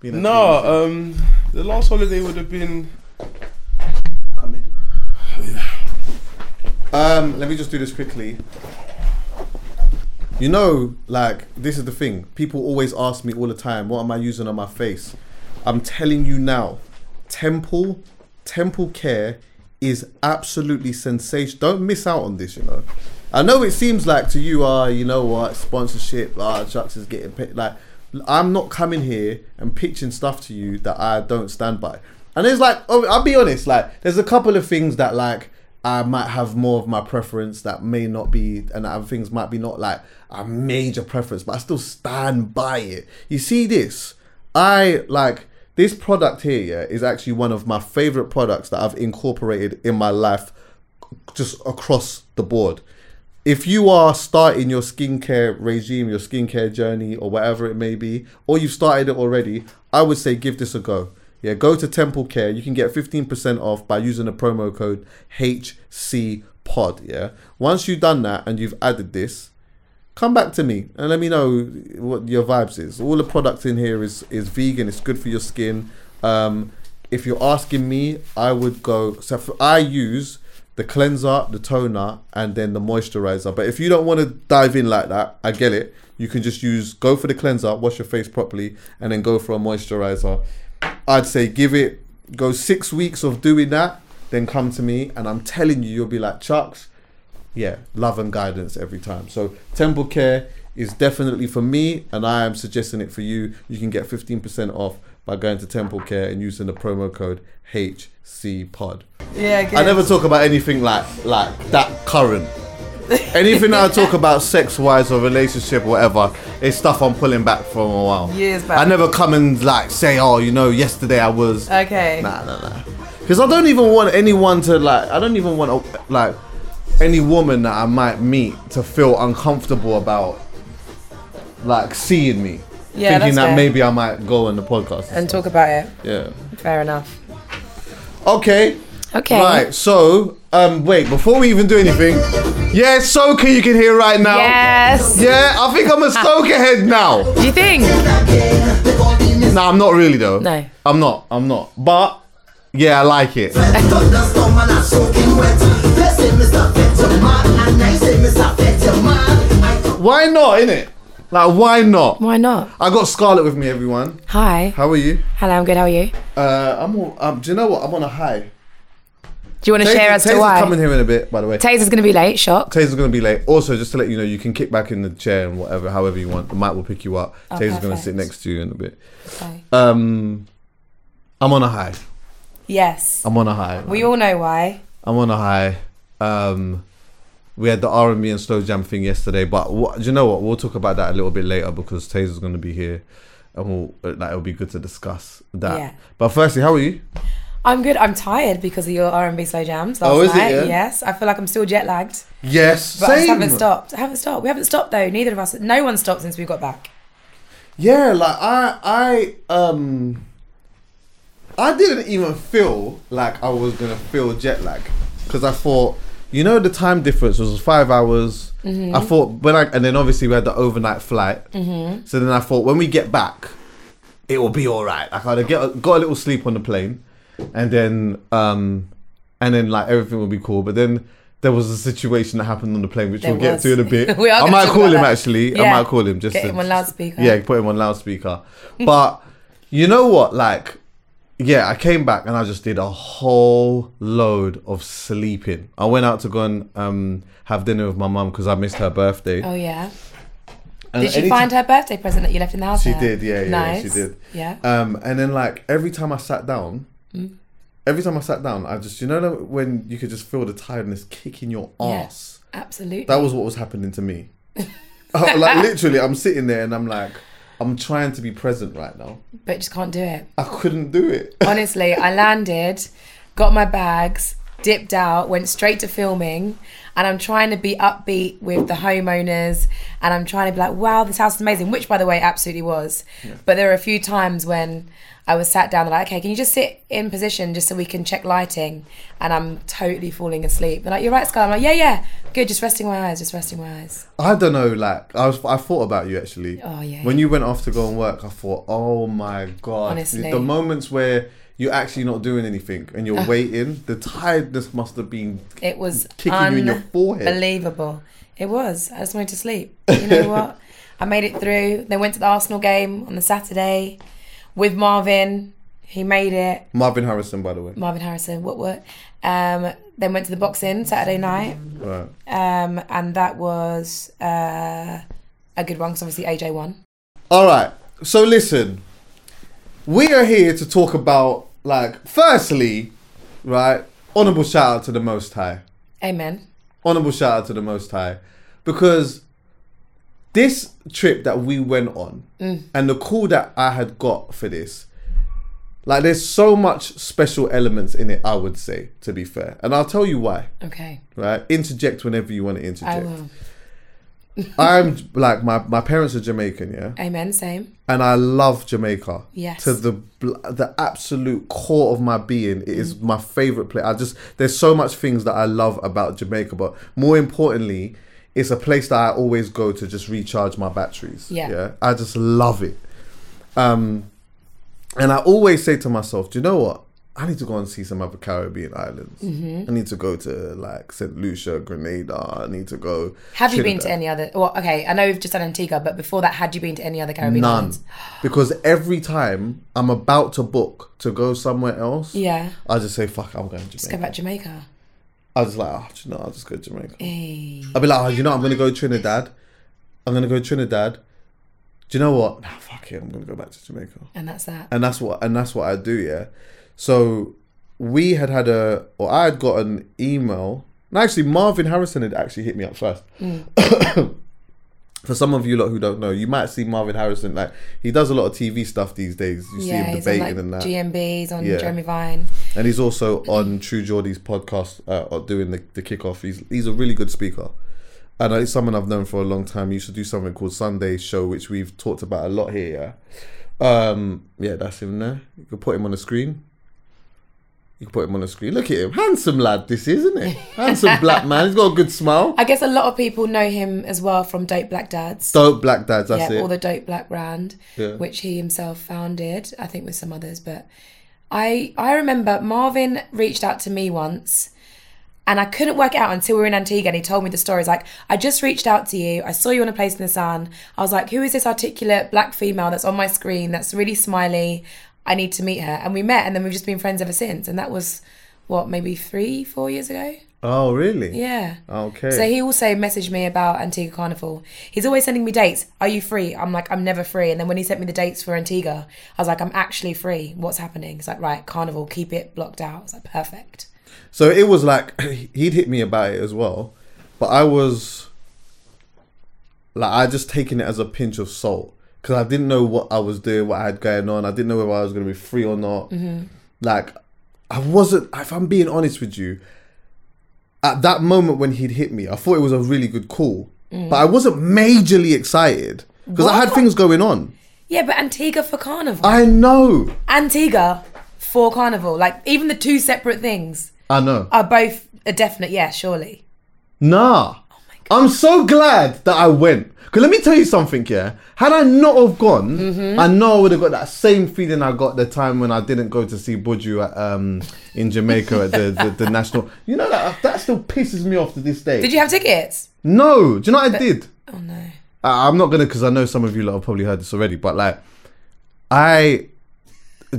Been a No, um, the last holiday would have been. Um, let me just do this quickly. You know, like this is the thing. People always ask me all the time, "What am I using on my face?" I'm telling you now, Temple, Temple Care is absolutely sensational. Don't miss out on this. You know, I know it seems like to you, ah, you know what, sponsorship, ah, Chucks is getting paid. Like, I'm not coming here and pitching stuff to you that I don't stand by. And it's like, oh, I'll be honest, like, there's a couple of things that like I might have more of my preference that may not be, and other things might be not like a major preference, but I still stand by it. You see this? I like this product here. Yeah, is actually one of my favorite products that I've incorporated in my life, just across the board. If you are starting your skincare regime, your skincare journey, or whatever it may be, or you've started it already, I would say give this a go. Yeah, go to Temple Care. You can get 15% off by using the promo code HCPOD. Yeah. Once you've done that and you've added this, come back to me and let me know what your vibes is. All the products in here is is vegan. It's good for your skin. Um, if you're asking me, I would go. So I use the cleanser, the toner, and then the moisturizer. But if you don't want to dive in like that, I get it. You can just use go for the cleanser, wash your face properly, and then go for a moisturizer. I'd say give it go six weeks of doing that, then come to me, and I'm telling you, you'll be like Chucks. Yeah, love and guidance every time. So Temple Care is definitely for me, and I am suggesting it for you. You can get 15% off by going to Temple Care and using the promo code HCPod. Yeah, good. I never talk about anything like like that current. Anything that I talk about sex wise or relationship or whatever is stuff I'm pulling back from a while. Years back. I never come and like say, oh, you know, yesterday I was. Okay. Nah, nah, nah. Because I don't even want anyone to like. I don't even want like any woman that I might meet to feel uncomfortable about like seeing me. Yeah, thinking that fair. maybe I might go on the podcast. And talk about it. yeah. Fair enough. Okay. Okay. Right. So, um, wait. Before we even do anything, yeah, Soca, you can hear right now. Yes. Yeah, I think I'm a Soca head now. Do you think? Nah, I'm not really though. No. I'm not. I'm not. But yeah, I like it. Why not? Innit? Like, why not? Why not? I got Scarlett with me, everyone. Hi. How are you? Hello, I'm good. How are you? Uh, I'm. All, um, do you know what? I'm on a high. Do you want to share as to why? coming here in a bit, by the way. Tazer's going to be late. Shock. Tazer's gonna be late. Also, just to let you know, you can kick back in the chair and whatever, however you want. The mic will pick you up. Oh, Tazer's gonna sit next to you in a bit. Okay. Um, I'm on a high. Yes. I'm on a high. We all know why. I'm on a high. Um, we had the R and B and slow jam thing yesterday, but what, do you know what? We'll talk about that a little bit later because Tazer's gonna be here, and we'll like it'll be good to discuss that. Yeah. But firstly, how are you? I'm good. I'm tired because of your R&B slow jams last Oh, is it, night. yeah? Yes. I feel like I'm still jet lagged. Yes, But I just haven't stopped. I haven't stopped. We haven't stopped though. Neither of us. No one stopped since we got back. Yeah, like I, I, um, I didn't even feel like I was gonna feel jet lag because I thought, you know, the time difference was five hours. I thought when I, and then obviously we had the overnight flight. So then I thought when we get back, it will be all right. Like I'd get got a little sleep on the plane, and then, um, and then like everything will be cool. But then. There was a situation that happened on the plane, which There we'll get to in a bit. I might call him that. actually. I Yeah. might call him just Get to, him on loudspeaker. Yeah, put him on loudspeaker. But you know what? Like, yeah, I came back and I just did a whole load of sleeping. I went out to go and um, have dinner with my mum because I missed her birthday. Oh yeah. And Did she find her birthday present that you left in the house? She did, yeah, yeah, nice. she did. Yeah. Um, and then like every time I sat down, Mm. every time I sat down, I just you know when you could just feel the tiredness kicking your Yeah. ass. Absolutely. That was what was happening to me. Oh, like literally, I'm sitting there and I'm like, I'm trying to be present right now. but just can't do it. I couldn't do it. Honestly, I landed, got my bags, dipped out, went straight to filming, and I'm trying to be upbeat with the homeowners, and I'm trying to be like, wow, this house is amazing, which by the way, absolutely was. But there were a few times when I was sat down, they're like, okay, can you just sit in position just so we can check lighting? And I'm totally falling asleep. They're like, you're right, Sky. I'm like, yeah, yeah, good, just resting my eyes, just resting my eyes. I don't know. Like I was, I thought about you actually. Oh, yeah. When you went off to go and work, I thought, oh my god. Honestly. the moments where you're actually not doing anything and you're waiting, the tiredness must have been It was kicking you in your forehead. unbelievable. It was. I just wanted to sleep. You know what? I made it through. They went to the Arsenal game on the Saturday with Marvin. He made it. Marvin Harrison, by the way. Marvin Harrison. What what? Um, then went to the boxing Saturday night, Right. um, and that was uh, a good one because obviously AJ won. All right. So listen, we are here to talk about like, firstly, right, honorable shout out to the Most High. Amen. honorable shout out to the Most High because this trip that we went on mm. and the call that I had got for this, like, there's so much special elements in it. I would say, to be fair, and I'll tell you why. Okay. Right, interject whenever you want to I interject. will. I'm like my my parents are Jamaican, yeah, Amen. Same. and I love Jamaica. Yes. To the the absolute core of my being, it is my favorite place. I just there's so much things that I love about Jamaica, but more importantly, it's a place that I always go to just recharge my batteries. Yeah. Yeah. I just love it. Um, and I always say to myself, do you know what? I need to go and see some other Caribbean islands. Mm-hmm. I need to go to like St. Lucia, Grenada. I need to go. Have you been to any other? Well, okay. I know we've just done Antigua, but before that, had you been to any other Caribbean None. islands? Because every time I'm about to book to go somewhere else, Yeah. I just say, fuck, I'm going to Just go back to Jamaica. I was like, oh, do you know, I'll just go to Jamaica. Hey. I'll be like, oh, you know, I'm going to go to Trinidad. I'm going to go to Trinidad. Do you know what? Nah, fuck it, I'm going to go back to Jamaica. And that's that. And that's what, and that's what I do, yeah. So we had had a, or I had got an email. And actually, Marvin Harrison had actually hit me up first. For some of you lot who don't know, you might see Marvin Harrison like he does a lot of TV stuff these days. You see yeah, him he's on debating like and that. GMBs on Yeah. Jeremy Vine. and he's also on True Geordie's podcast uh, doing the, the kickoff. He's he's a really good speaker, and it's someone I've known for a long time. He used to do something called Sunday Show, which we've talked about a lot here. Yeah, um, yeah, that's him there. You can put him on the screen. You can put him on the screen. Look at him, handsome lad. This is, isn't it? Handsome black man. He's got a good smile. I guess a lot of people know him as well from Dope Black Dads. Dope black dads. That's yeah, it. or the Dope Black brand, Yeah. which he himself founded, I think with some others. But I I remember Marvin reached out to me once, and I couldn't work it out until we were in Antigua, and he told me the story. He's like, I just reached out to you. I saw you on a place in the sun. I was like, who is this articulate black female that's on my screen that's really smiley? I need to meet her, and we met, and then we've just been friends ever since. And that was what maybe three, four years ago. oh, really? Yeah. Okay. So he also messaged me about Antigua Carnival. He's always sending me dates. Are you free? I'm like, I'm never free. And then when he sent me the dates for Antigua, I was like, I'm actually free. What's happening? He's like, right, Carnival, keep it blocked out. It's like, perfect. So it was like he'd hit me about it as well, but I was like I just taken it as a pinch of salt because I didn't know what I was doing, what I had going on. I didn't know whether I was going to be free or not. Mm-hmm. Like I wasn't. If I'm being honest with you, at that moment when he'd hit me, I thought it was a really good call, mm. but I wasn't majorly excited because I had things going on. Yeah, but Antigua for Carnival. I know. Antigua for Carnival. Like, even the two separate things I know. are both a definite yes, surely. Nah. Oh I'm so glad that I went. Because let me tell you something, yeah. Had I not have gone, Mm-hmm. I know I would have got that same feeling I got the time when I didn't go to see Buju at, um, in Jamaica at the, the, the national. You know that that still pisses me off to this day. Did you have tickets? No, do you know what I did? Oh, no. I, I'm not gonna because I know some of you lot have probably heard this already, but like, I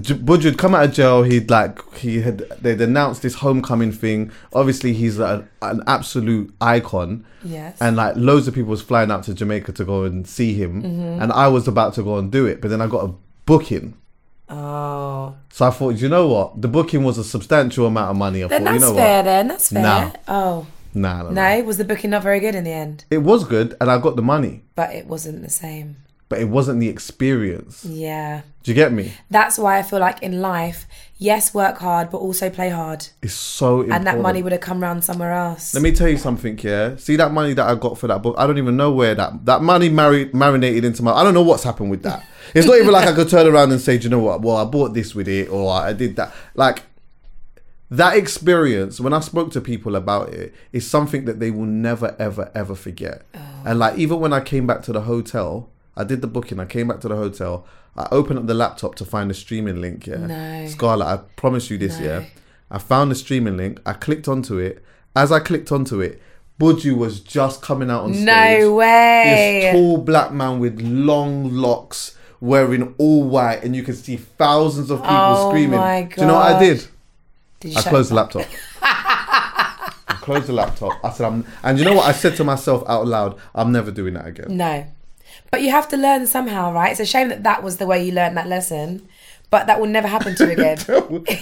Had come out of jail. He'd like he had they'd announced this homecoming thing. Obviously, he's a, an absolute icon, Yes. and like loads of people was flying out to Jamaica to go and see him, Mm-hmm. and I was about to go and do it, but then I got a booking. oh. So I thought, you know what? The booking was a substantial amount of money. I Then thought, you that's know fair, what? then. That's fair. Nah. Oh. Nah, nah, nah. No, was the booking not very good in the end? It was good, and I got the money. But it wasn't the same. But it wasn't the experience. Yeah. Do you get me? That's why I feel like in life, yes, work hard, but also play hard. It's so important. And that money would have come round somewhere else. Let me tell you something, yeah. See that money that I got for that book. I don't even know where that that money married marinated into my. I don't know what's happened with that. It's not even like I could turn around and say, Do you know what? Well, I bought this with it, or I did that. Like that experience when I spoke to people about it is something that they will never, ever, ever forget. Oh. And like even when I came back to the hotel, I did the booking. I came back to the hotel. I opened up the laptop to find the streaming link. Yeah, No. Scarlett, I promise you this. No. Yeah, I found the streaming link. I clicked onto it. As I clicked onto it, Buju was just coming out on stage. no way. This tall black man with long locks, wearing all white, and you could see thousands of people Oh screaming. my Do you know what I did? Did you I closed the laptop. I closed the laptop. I said, I'm, and you know what? I said to myself out loud, I'm never doing that again. No. But you have to learn somehow, right? It's a shame that that was the way you learned that lesson, but that will never happen to you again.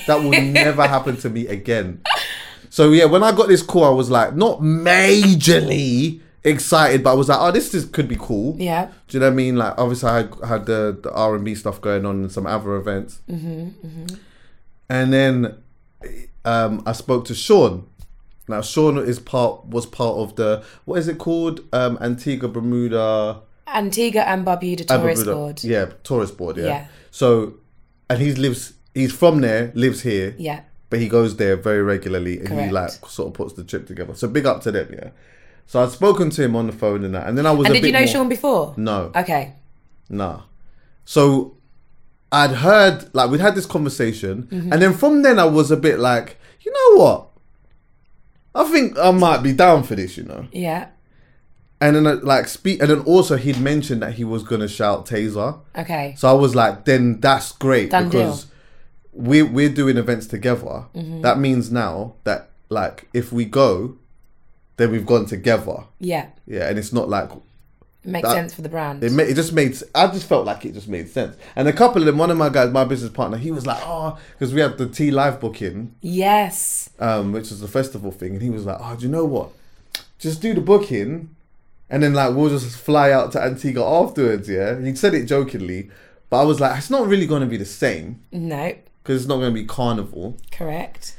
that will never happen to me again. So yeah, when I got this call, I was like, not majorly excited, but I was like, oh, this is, could be cool. yeah. Do you know what I mean? Like, obviously, I had, had the the R and B stuff going on and some other events. Mm-hmm, And then um, I spoke to Sean. Now Sean is part was part of the what is it called? Um, Antigua Bermuda. Antigua and Barbuda Tourist Bermuda- Board. Yeah, tourist board. Yeah. Yeah. So, and he lives. He's from there, lives here, Yeah. but he goes there very regularly, and he like sort of puts the trip together. So big up to them, yeah. So I'd spoken to him on the phone and that, and then I was. And a did bit you know more, Sean before? No. Okay. Nah. So I'd heard like we'd had this conversation, Mm-hmm. and then from then I was a bit like, you know what? I think I might be down for this, you know. Yeah. And then uh, like speak, and then also he'd mentioned that he was gonna shout Tazer, Okay. so I was like, then that's great Done deal. because we're we're doing events together. Mm-hmm. That means now that like if we go, then we've gone together. Yeah. Yeah, and it's not like It makes That- sense for the brand. It, ma- it just made. I just felt like it just made sense. And a couple of them, one of my guys, my business partner, he was like, "Oh," because we had the T Live booking, yes. um, which is the festival thing, and he was like, "Oh, do you know what? Just do the booking, and then like we'll just fly out to Antigua afterwards." Yeah, he said it jokingly, but I was like, "It's not really going to be the same No. because it's not going to be carnival." Correct.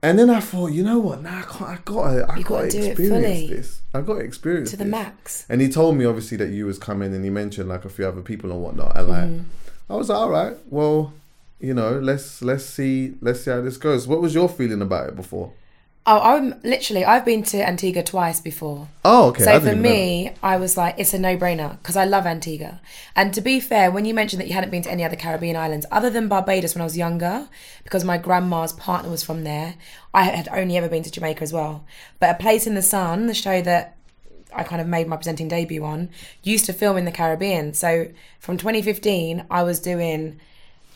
And then I thought, you know what? Nah, I can't. I got to. I You got gotta it experience this. I got to experience To the this. max. And he told me obviously that you was coming, and he mentioned like a few other people and whatnot. And like, Mm-hmm. I was like, all right, well, you know, let's let's see let's see how this goes. What was your feeling about it before? Oh, I'm literally. I've been to Antigua twice before. Oh, okay. So for me, I was like, it's a no-brainer because I love Antigua. And to be fair, when you mentioned that you hadn't been to any other Caribbean islands other than Barbados when I was younger, because my grandma's partner was from there, I had only ever been to Jamaica as well. But A Place in the Sun, the show that I kind of made my presenting debut on, used to film in the Caribbean. So from 2015, I was doing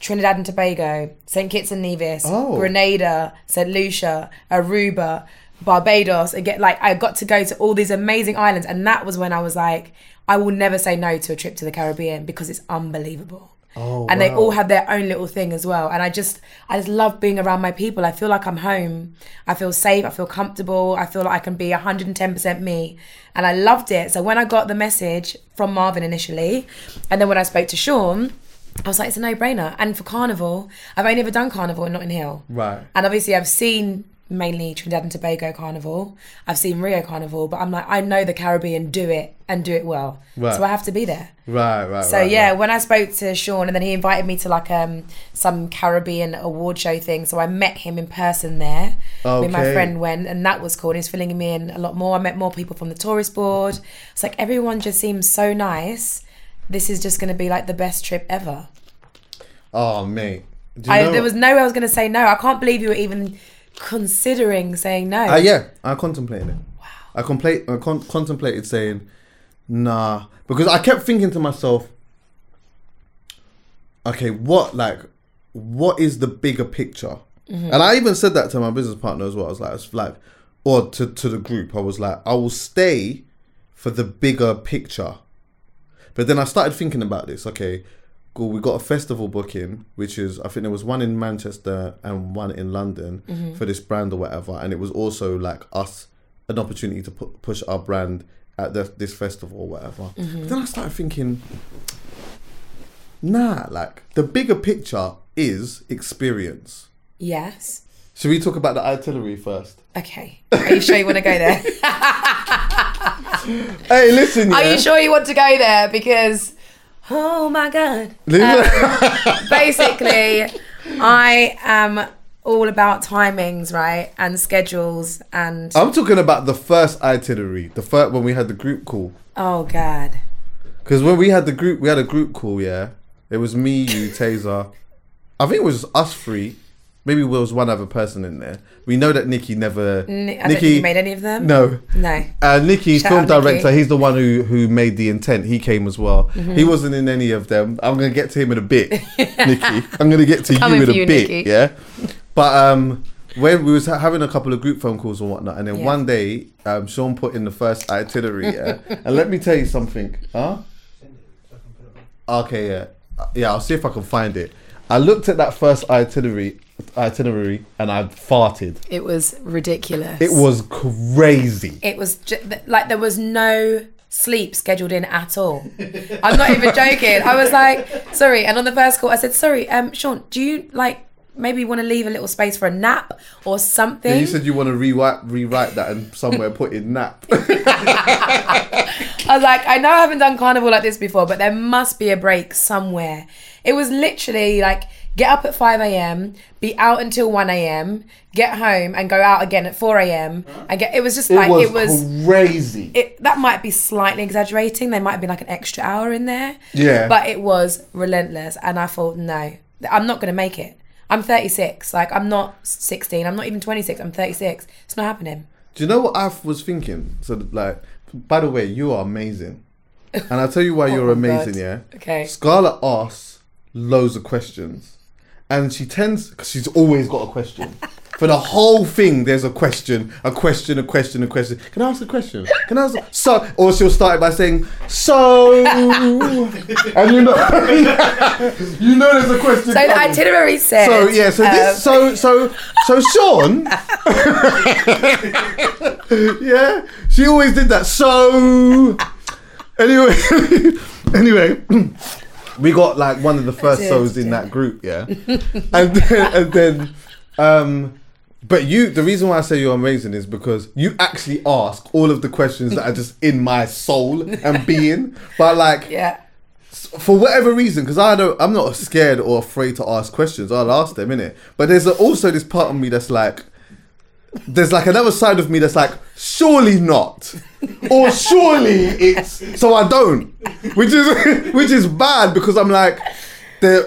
Trinidad and Tobago, St. Kitts and Nevis, Oh. Grenada, St. Lucia, Aruba, Barbados. Again, like I got to go to all these amazing islands, and that was when I was like, I will never say no to a trip to the Caribbean because it's unbelievable. Oh, and they all have their own little thing as well. And I just, I just love being around my people. I feel like I'm home. I feel safe. I feel comfortable. I feel like I can be 110% me. And I loved it. So when I got the message from Marvin initially, and then when I spoke to Sean, I was like, it's a no brainer. And for Carnival, I've only ever done Carnival not in Notting Hill. Right. And obviously, I've seen mainly Trinidad and Tobago Carnival. I've seen Rio Carnival, but I'm like, I know the Caribbean do it and do it well. Right. So I have to be there. Right, right. So right, yeah, right. when I spoke to Sean and then he invited me to like um some Caribbean award show thing, so I met him in person there. Me and my friend went, and that was cool. And he's filling me in a lot more. I met more people from the tourist board. It's like everyone just seems so nice. This is just going to be like the best trip ever. Oh, mate. Do you I, there was no way I was going to say no. I can't believe you were even considering saying no. Uh, yeah, I contemplated it. Wow. I, complete, I con- contemplated saying, nah. Because I kept thinking to myself, okay, what, like, what is the bigger picture? And I even said that to my business partner as well. I was like, it's like, or to, to the group, I was like, I will stay for the bigger picture. But then I started thinking about this. Okay, cool. We got a festival booking, which is I think there was one in Manchester and one in London mm-hmm. for this brand or whatever, and it was also like us an opportunity to pu- push our brand at the, this festival or whatever. Mm-hmm. Then I started thinking, nah, like the bigger picture is experience. Yes. Should we talk about the artillery first? Okay. Are you sure you want to go there? Hey, listen, yeah. Are you sure you want to go there? Because, oh my god. Um, basically, I am all about timings, right, and schedules, and I'm talking about the first itinerary, the first when we had the group call. oh god. Because when we had the group, we had a group call. Yeah, it was me, you, Tazer. I think it was us three. Maybe there was one other person in there. We know that Nikki never. Ni- I don't think you made any of them. No. No. Uh, Nicky, Shout film out Nicky. director, he's the one who who made the intent. He came as well. Mm-hmm. He wasn't in any of them. I'm gonna get to him in a bit, Nikki. I'm gonna get to Coming you in a you, bit, Nicky. yeah. But um, when we was having a couple of group phone calls and whatnot, and then Yeah. one day, um, Sean put in the first itinerary, yeah. and let me tell you something, huh? Okay, yeah, Uh, yeah. I'll see if I can find it. I looked at that first itinerary, itinerary, and I farted. It was ridiculous. It was crazy. It was ju- like there was no sleep scheduled in at all. I'm not even joking. I was like, sorry. And on the first call, I said, sorry, um, Sean, do you like maybe you want to leave a little space for a nap or something? Yeah, you said you want to rewrite rewrite that and somewhere put in nap. I was like, I know I haven't done carnival like this before, but there must be a break somewhere. It was literally like get up at 5 a.m., be out until 1 a.m., get home and go out again at 4 a.m. and get. It was just It like was, it was. crazy. It, that might be slightly exaggerating. There might be like an extra hour in there. Yeah. But it was relentless. And I thought, no, I'm not going to make it. I'm 36. Like, I'm not 16. I'm not even 26. I'm 36. It's not happening. Do you know what I was thinking? So like, by the way, you are amazing, and I'll tell you why Oh you're amazing. God. Yeah. Okay. Scarlett asks loads of questions, and she tends because she's always got a question. For the whole thing, there's a question, a question, a question, a question. Can I ask a question? Can I ask? A, so, or she'll start by saying, "So," and you know, you know, there's a question. So the itinerary said. So yeah, so um, this, so so so Sean, yeah, she always did that. So anyway, anyway, we got like one of the first did, so's in that group, yeah, and then, and then, um, but you, the reason why I say you're amazing is because you actually ask all of the questions that are just in my soul and being, but like Yeah. For whatever reason, because I don't, I'm not scared or afraid to ask questions. I'll ask them, innit? But there's also this part of me that's like, there's like another side of me that's like, surely not, or surely it's. So I don't, which is which is bad because I'm like,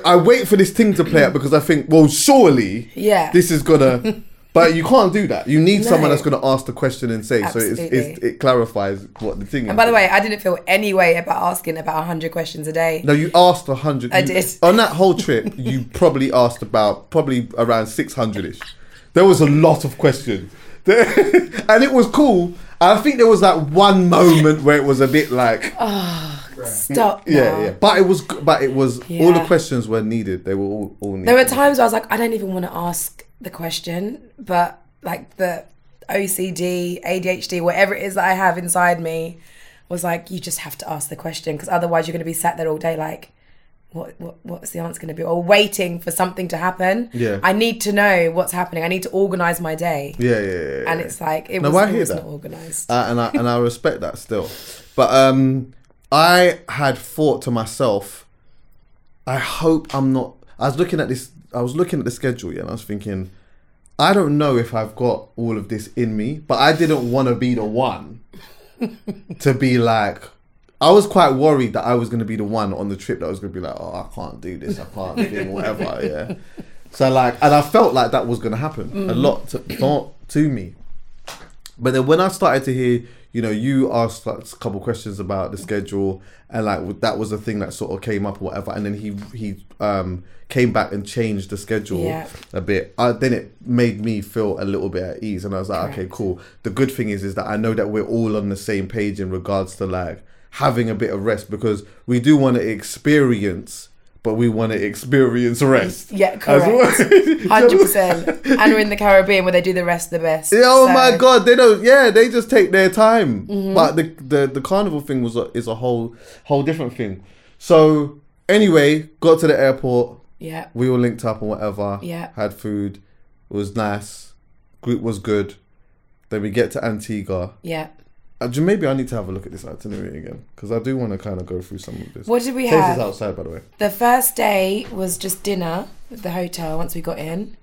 I wait for this thing to play out because I think, well, surely, Yeah. this is gonna. But you can't do that. You need someone that's going to ask the question and say. So it's, it's, Absolutely. it clarifies what the thing is. And by the way, I didn't feel any way about asking about 100 questions a day. No, you asked a hundred. I you- did. On that whole trip, you probably asked about probably around six hundred ish. There was a lot of questions, and it was cool. I think there was that one moment where it was a bit like, ah, Stop. yeah, now. yeah. But it was, g- but it was. All the Yeah. questions were needed. They were all, all needed. There were times where I was like, I don't even want to ask the question, but like the OCD, ADHD, whatever it is that I have inside me was like, you just have to ask the question because otherwise you're going to be sat there all day like, what, what what's the answer going to be? Or waiting for something to happen. Yeah. I need to know what's happening. I need to organize my day. Yeah, yeah, yeah. yeah. And it's like, it No, was, I hear that. not organized. uh, and I and I respect that still. But um, I had thought to myself, I hope I'm not. I was looking at this. I was looking at the schedule, yeah, and I was thinking, I don't know if I've got all of this in me, but I didn't want to be the one to be like. I was quite worried that I was going to be the one on the trip that was going to be like, oh, I can't do this, I can't do whatever, yeah. So like, and I felt like that was going to happen a mm. lot to, to me. But then when I started to hear, you know, you asked like, a couple questions about the schedule, and like that was a thing that sort of came up or whatever, and then he he um came back and changed the schedule Yeah. a bit. Uh, then it made me feel a little bit at ease, and I was like, okay, cool. The good thing is, is that I know that we're all on the same page in regards to like having a bit of rest because we do want to experience but we want to experience rest. Yeah, correct. Hundred percent. And we're in the Caribbean where they do the rest the best. Yeah, oh So- my god, they don't. Yeah, they just take their time. Mm-hmm. But the, the the carnival thing was a, is a whole whole different thing. So anyway, got to the airport. Yeah. We all linked up and whatever. Yeah. Had food. It was nice. Group was good. Then we get to Antigua. Yeah. Uh, maybe I need to have a look at this itinerary again because I do want to kind of go through some of this. What did we Taste have? outside, by the way. The first day was just dinner at the hotel once we got in.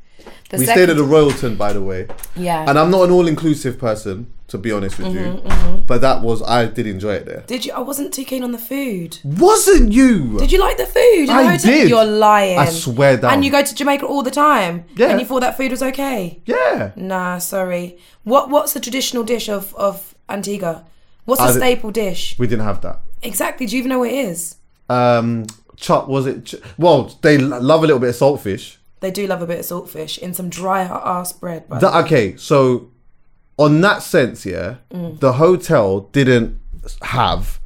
The we second, stayed at the Royalton, by the way, yeah. and I'm not an all-inclusive person, to be honest with Mm-hmm, you. But that was I did enjoy it there. did you? I wasn't too keen on the food. Wasn't you? Did you like the food? in the I hotel? did. You're lying. I swear down. And you go to Jamaica all the time. Yeah. And you thought that food was okay. yeah. Nah, sorry. What What's the traditional dish of of Antigua? What's I did- staple dish? We didn't have that. Exactly. Do you even know what it is? Um, chop was it? Ch- well, they l- love a little bit of saltfish. They do love a bit of saltfish in some dry ass bread. That, okay, so on that sense, yeah, Mm. the hotel didn't have.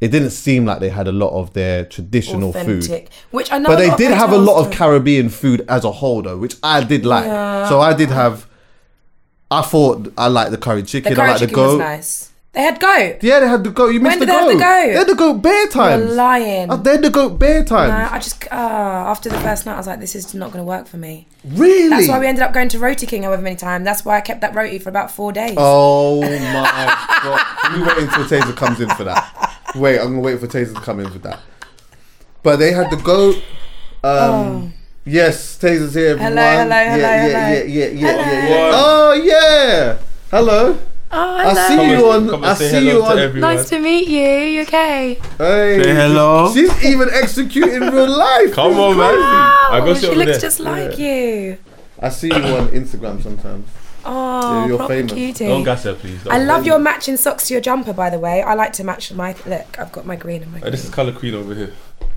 It didn't seem like they had a lot of their traditional food. authentic, which I know. But they lot did have a hotels lot of do. Caribbean food as a whole, though, which I did like. Yeah. So I did have. I thought I liked the curry chicken. The curry I like the chicken was goat. nice. They had goat. Yeah, they had the goat. You missed the did they have goat. the goat? They had the goat bare You're times. lying. Uh, They had the goat bear times. Nah, I just uh, after the first night, I was like, this is not going to work for me. really? That's why we ended up going to Roti King however many times. That's why I kept that roti for about four days. Oh my god! We wait until Tazer comes in for that. Wait, I'm gonna wait for Tazer to come in for that. But they had the goat. Um, Yes, Tazer's here. Everyone. Oh. Hello, hello, yeah, hello, yeah, hello. yeah, yeah, yeah, Hello. yeah, yeah. Oh yeah. Hello. Oh, I see Come you on. come I see hello you on. everyone. Nice to meet you. You okay? Hey, Say hello. She's even executing real life. Come on, man. crazy. I Oh, go sit she looks there. just like you. I see you on Instagram sometimes. Oh, Yeah, you're famous. cutie. Don't gas her, please. Don't. I love your matching socks to your jumper, by the way. I like to match my look. I've got my green and my. Uh, Green. this is Color Queen over here.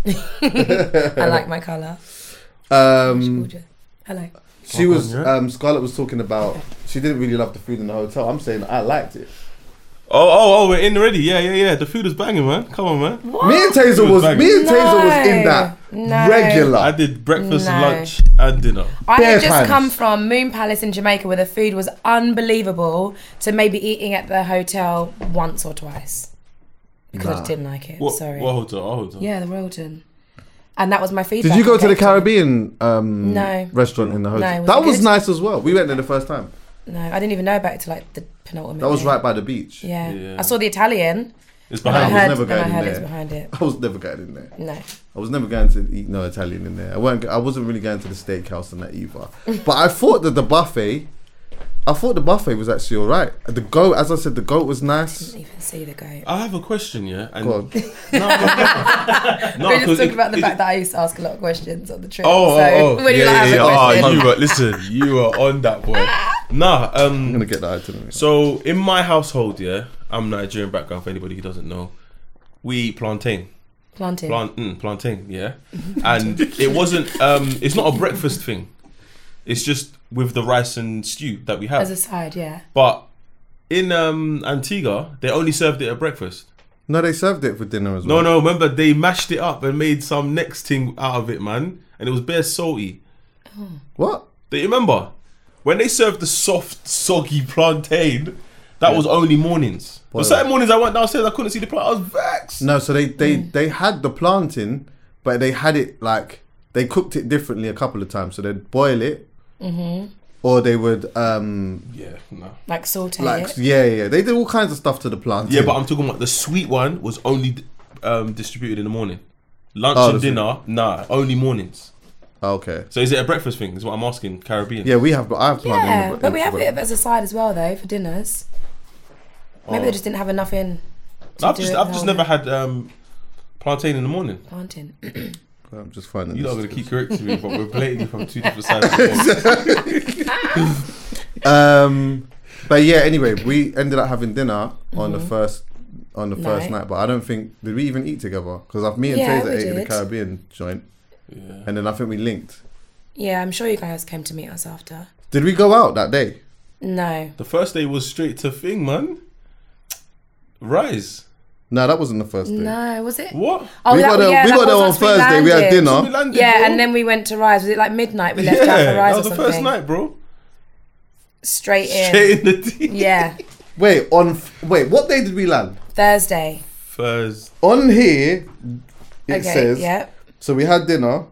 I like my colour. Um, Hello. she Welcome, was. yeah. Um, Scarlett was talking about. She didn't really love the food in the hotel. I'm saying I liked it. Oh, oh, oh, we're in already. Yeah, yeah, yeah. The food is banging, man. Come on, man. What? Me and Tazer was. Bang. Me and Tazer was in that no. regular. I did breakfast, No. lunch, and dinner. I Bare had just times. come from Moon Palace in Jamaica where the food was unbelievable to maybe eating at the hotel once or twice because I Nah. just didn't like it. What, Sorry. what hotel? What hotel? Yeah, the Royalton. And that was my feedback. Did you go to the. Caribbean um, No. restaurant in the hotel? No, was that was good? nice as well. We went there the first time. No, I didn't even know about it till like the penultimate. That was right by the beach. Yeah. Yeah. I saw the Italian. It's And I was behind. heard, never going in it there. behind it. I was never going in there. No. I was never going to eat no Italian in there. I weren't. I wasn't really going to the steakhouse and that either. but I thought that the buffet, I thought the buffet was actually all right. The goat, as I said, the goat was nice. Didn't even see the goat. I have a question, yeah. And Go on. no, we were just 'cause talking about the it- fact that I used to ask a lot of questions on the trip. Oh, so oh, oh. when you yeah, like, have yeah, a yeah. Oh, you were listen. You were on that boy. Nah, I'm um. gonna get the itinerary. So in my household, yeah, I'm Nigerian background. For anybody who doesn't know, we eat plantain. planting. Plant, mm, plantain, yeah. and it wasn't. Um, it's not a breakfast thing. It's just with the rice and stew that we have. As a side, yeah. but in um, Antigua, they only served it at breakfast. No, they served it for dinner as well. no. No, remember, they mashed it up and made some next thing out of it, man. And it was bare salty. What? Do you remember when they served the soft, soggy plantain? That was only mornings. Boy. But certain mornings I went downstairs, I couldn't see the plant. I was vexed. No, so they they they had the plantain, but they had it like they cooked it differently a couple of times. So they'd boil it, or they would um Yeah, no. Like saute like it. yeah yeah they did all kinds of stuff to the plant. Yeah, but I'm talking about the sweet one was only um, distributed in the morning. Lunch Oh, and the dinner, nah, only mornings. Oh, okay. So is it a breakfast thing? Is what I'm asking. Caribbean. Yeah, we have. But I have plantain. Yeah, in the- but we have it as a side as well, though, for dinners. Maybe Oh. they just didn't have enough in. to I've do just, it I've the just whole never had um, plantain in the morning. planting. I'm just finding. You're not gonna keep correcting me, but we're blatantly from two different sides. of the. Um, but yeah. Anyway, we ended up having dinner on the first on the first Night. night. But I don't think did we even eat together because me and Yeah, Tazer we ate in the. Caribbean joint, yeah. and then I think we linked. Yeah, I'm sure you guys came to meet us after. Did we go out that day? No. The first day was straight to thing, man. Rise. No, that wasn't the first day. No, was it? What? Oh, we that, got there, yeah, we that got there was on us, we Thursday. We had dinner. We landed, Yeah, bro. and then we went to Rise. Was it like midnight? We left yeah, out for Rise that was or the first night, bro. Straight in. Straight in the team. Yeah, Wait, on wait, what day did we land? Thursday. Thursday. On here, it okay. says. yeah. So we had dinner.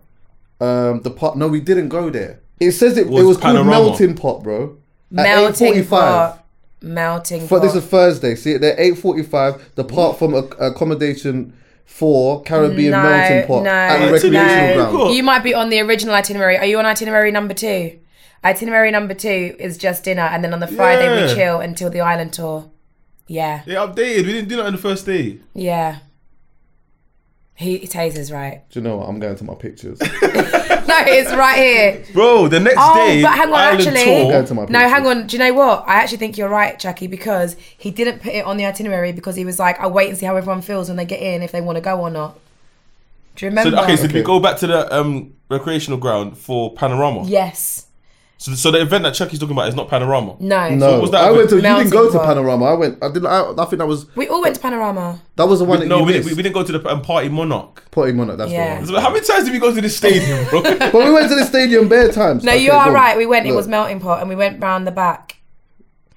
Um, the pot. No, we didn't go there. It says it. Was it was called melting pot, bro. At Melting 8:45. pot. Melting But pot. this is Thursday. See, they're eight forty-five. The part from ac- accommodation for Caribbean No, melting pot no, at the no. recreational Cool. ground. You might be on the original itinerary. Are you on itinerary number two? Itinerary number two is just dinner, and then on the Friday Yeah. we chill until the island tour. Yeah, They updated. We didn't do that on the first day. yeah. He, he Tazer's right. Do you know what? I'm going to my pictures. No, it's right here. Bro, the next Oh, day. but hang on, Island actually- tour- Go to my No, hang on. Do you know what? I actually think you're right, Jackie, because he didn't put it on the itinerary because he was like, I'll wait and see how everyone feels when they get in, if they want to go or not. Do you So, remember? okay, so did we go back to the um, recreational ground for Panorama? yes. So, so the event that Chuckie's talking about is not Panorama. No. No, what was that I went to. You Melting didn't go to pot. Panorama. I went. I did. I, I think that was We all went to Panorama. that was the one We- that no, you we didn't, missed. we, we didn't go to the um, Party Monarch. Putting on it. That's Yeah. the So one. how many times did we go to this stadium, bro? But we went to the stadium bare times. No, Okay, you are right. We went. It was melting pot, and we went round the back.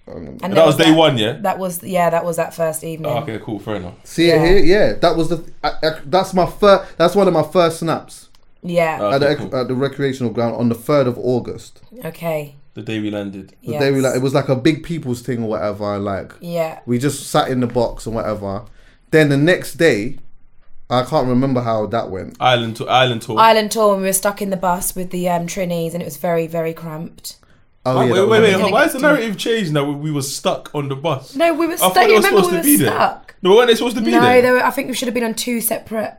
And that there was day one, yeah? That was yeah. That was that first evening. Oh, okay, cool, fair enough. See Yeah. it here? Yeah, that was the. I, I, that's my first. That's one of my first snaps Yeah. At, the, Okay, cool. at the recreational ground on the third of August. okay. The day we landed. The Yes. day we like it was like a big people's thing or whatever. and, Like Yeah. we just sat in the box and whatever. Then the next day, I can't remember how that went. Island tour. Island tour. Island tour. And we were stuck in the bus with the um, Trinis, and it was very very cramped. Oh wait, yeah, wait, that wait, was- wait. Didn't Why get is the narrative changed now? We, we were stuck on the bus. No, we were I stuck. thought they You were remember supposed we to were be there. stuck? No, weren't they supposed to be No, there? they were, I think we should have been on two separate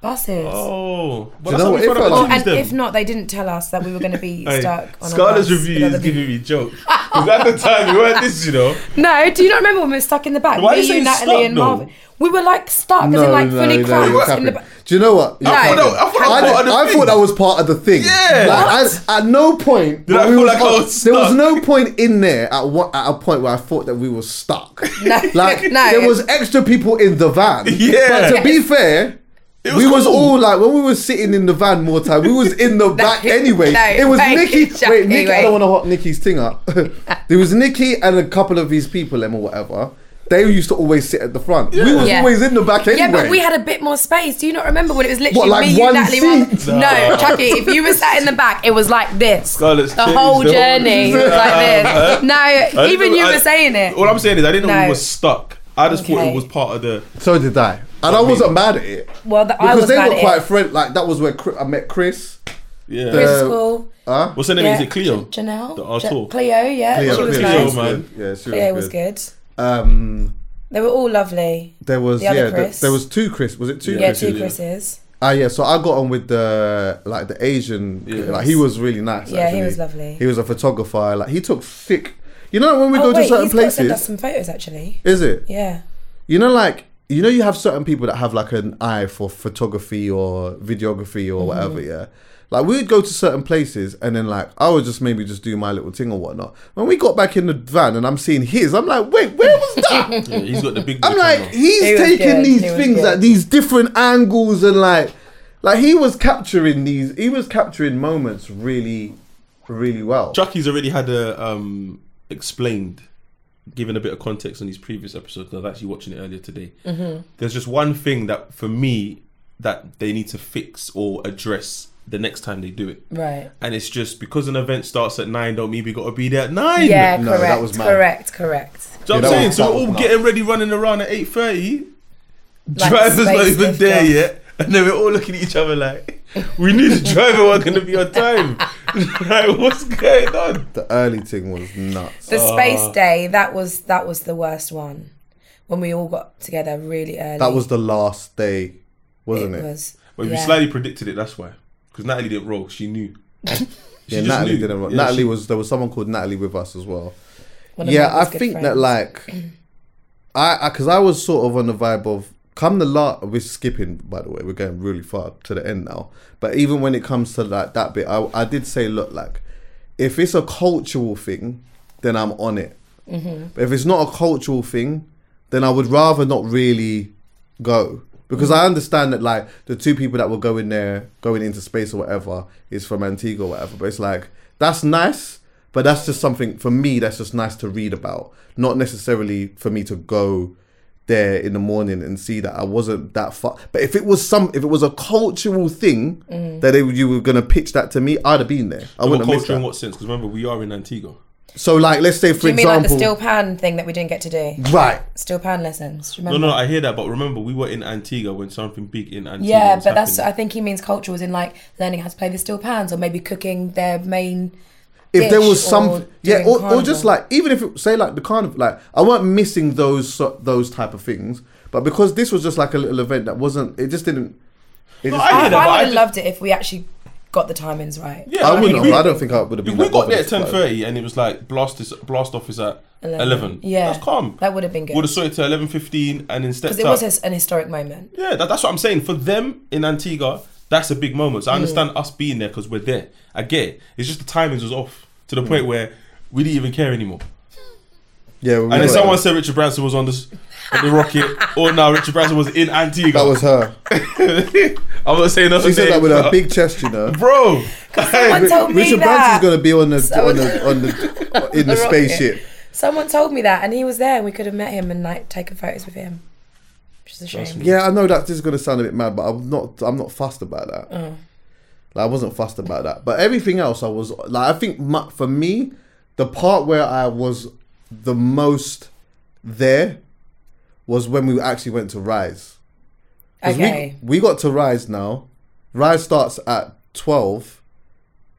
buses. Oh, but you that's know how what? we It found felt out Oh, and them. if not, they didn't tell us that we were going to be Hey, stuck on a Scarlett's bus with review other is people. giving me jokes. Because at the time, we weren't this, you know. No, do you not remember when we were stuck in the back? Why are you Me, saying Natalie, stuck, and though? Marvin. We were like stuck, as No, in like no, fully no, cramped you're in the capping. back. Do you know what? No. I thought that, I thought that I, was part of the I thing. thought that was part of the thing. Yeah. Like, I, at no point Did I when feel was like I on- was there was no point in there at what at a point where I thought that we were stuck. No, Like no. there was extra people in the van. Yeah. But to be fair. It was we was all like when we were sitting in the van more time. We was in the back anyway. no, it was wait, Nikki. Wait, Nikki. I don't want to hot Nikki's thing up. there was Nikki and a couple of these people, them or whatever. They used to always sit at the front. We was Yeah. always in the back anyway. Yeah, but we had a bit more space. Do you not remember when it was literally What, like me, you, one Natalie, seat? Marvin? No, Chuckie, if you were sat in the back, it was like this. Scarlett's the whole the whole- journey was like this. No, even you I- were saying it. All I'm saying is I didn't know No. we were stuck. I just thought Okay. it was part of the. So did I, and I wasn't mad at it Well, the, I because was they mad were at quite it. friend. Like that was where Chris, I met Chris. Yeah. Chris Uh, School. Huh? What's her name? Yeah. Is it Cleo? Jan- Janelle. The- our Ja- tour. Cleo, yeah. Cleo, she was Cleo, nice. man. good. Yeah, she Cleo was was good. good. Um, They were all lovely. there was The other yeah, there, Chris. there was two Chris. Was it two? Yeah, Chris? two yeah. Chris's. Ah, yeah. So I got on with the like the Asian. Yeah. Like he was really nice. Yeah, he actually. was lovely. He was a photographer. Like he took thick. You know when we oh, go wait, to certain he's got to send places, us some photos actually. is it? Yeah. You know, like you know, you have certain people that have like an eye for photography or videography or Mm-hmm. whatever. Yeah. Like we would go to certain places and then like I would just maybe just do my little thing or whatnot. When we got back in the van and I'm seeing his, I'm like, wait, where was that? Yeah, he's got the big. I'm like, camera. he's He taking good, these he things good. at these different angles and like, like he was capturing these. He was capturing moments really, really well. Chuckie's already had a um explained, given a bit of context on his previous episodes, I was actually watching it earlier today. Mm-hmm. There's just one thing that for me that they need to fix or address the next time they do it, Right. and it's just because an event starts at nine, don't mean we got to be there at nine. Yeah, No, that correct. was mad. correct, correct. Do you Yeah, know what I'm saying? was- So that we're all nuts. getting ready, running around at eight thirty. Like Driver's not even there off. yet, and then we're all looking at each other like, "We need a driver. We're going to be on time." like, what's going on? The early thing was nuts. The Uh. space day that was that was the worst one when we all got together really early. That was the last day, wasn't it? was. But we yeah. slightly predicted it. That's why, because Natalie didn't roll. She knew. She Yeah, Natalie knew. didn't. Yeah, Natalie she- was there was someone called Natalie with us as well. Yeah, I Michael's good think that like, I because I, was sort of on the vibe of come the last. We're skipping by the way. We're going really far to the end now. But even when it comes to like that bit, I I did say look like, if it's a cultural thing, then I'm on it. Mm-hmm. But if it's not a cultural thing, then I would rather not really go because I understand that like the two people that were going there, going into space or whatever, is from Antigua or whatever. But it's like that's nice, but that's just something for me. That's just nice to read about, not necessarily for me to go there in the morning and see that I wasn't that far. But if it was some, if it was a cultural thing mm. that they, you were gonna pitch that to me, I'd have been there. I Well, wouldn't have missed culture in what sense? Because remember, we are in Antigua. So like, let's say for Do you mean like the example, steel pan thing that we didn't get to do? right? Steel pan lessons. Do you No, no, I hear that, but remember, we were in Antigua when something big in Antigua. Yeah, was but that's. I think he means culture was in like learning how to play the steel pans or maybe cooking their main. If there dish was or some yeah doing or, or just like even if it say like the carnival like i weren't missing those so- those type of things but because this was just like a little event that wasn't it just didn't it No, just, I I, hear I I would have loved it if we actually got the timings right. Yeah, I wouldn't we- have, I don't think I would have been If we that got there at ten thirty and it was like blast is blast off is at eleven. Yeah, that's calm. That would have been good Would have saw it to eleven fifteen and instead. because it was his- an historic moment. yeah, that, that's what I'm saying. For them in Antigua, that's a big moment. So I understand us being there because we're there. I get it. It's just the timings was off to Mm. the point where we didn't even care anymore. yeah we And then got- someone said Richard Branson was on the on the rocket, or now Richard Branson was in Antigua. that was her I'm not saying nothing. she said that with her big chest you know bro. Someone told me richard that. branson's going to be on the Someone- on the on the in the, The rocket. spaceship Someone told me that, and he was there, and we could have met him and like taken photos with him. Which is a shame. yeah i know that this is going to sound a bit mad but i'm not i'm not fussed about that Oh. Like, I wasn't fussed about that. But everything else, I was like, I think mu- for me, the part where I was the most there was when we actually went to Rise. 'Cause Okay. We, we got to Rise now. Rise starts at 12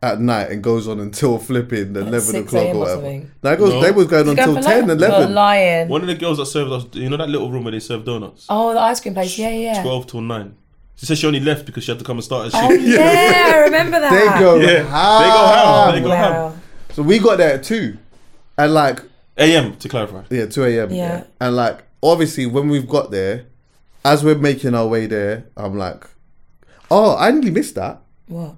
at night and goes on until flipping 11 6 o'clock a.m. or or whatever. something. No, it goes, No. they was going It's until going 10, for 11. You're lying. One of the girls that served us, you know that little room where they serve donuts? Oh, the ice cream place. Yeah, yeah. yeah. 12 till 9. She said she only left because she had to come and start a oh, shift. Oh yeah, I remember that. They go Yeah, they go ham, they go ham. Wow. So we got there at 2. And like, AM, to clarify. Yeah, 2 a.m. Yeah. And like, obviously, when we've got there, as we're making our way there, I'm like, oh, I nearly missed that. What?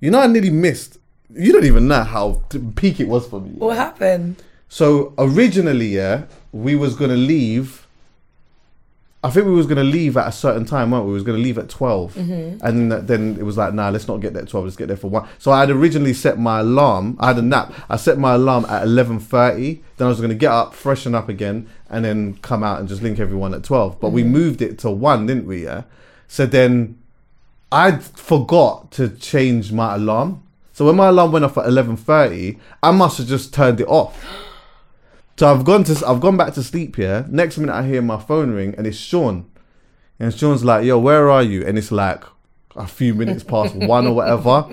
You know, I nearly missed. You don't even know how peak it was for me. What happened? So originally, yeah, we was gonna leave. I think we was gonna leave at a certain time, weren't we? We was gonna leave at 12 Mm-hmm. and then- then it was like, nah, let's not get there at twelve. Let's get there for one. So I had originally set my alarm. I had a nap. I set my alarm at eleven thirty. Then I was gonna get up, freshen up again, and then come out and just link everyone at twelve. But we Mm-hmm. moved it to one, didn't we? Yeah. So then I forgot to change my alarm. So when my alarm went off at eleven thirty, I must have just turned it off. So I've gone to I've gone back to sleep here. Next minute I hear my phone ring and it's Sean. And Sean's like, yo, where are you? And it's like a few minutes past one or whatever.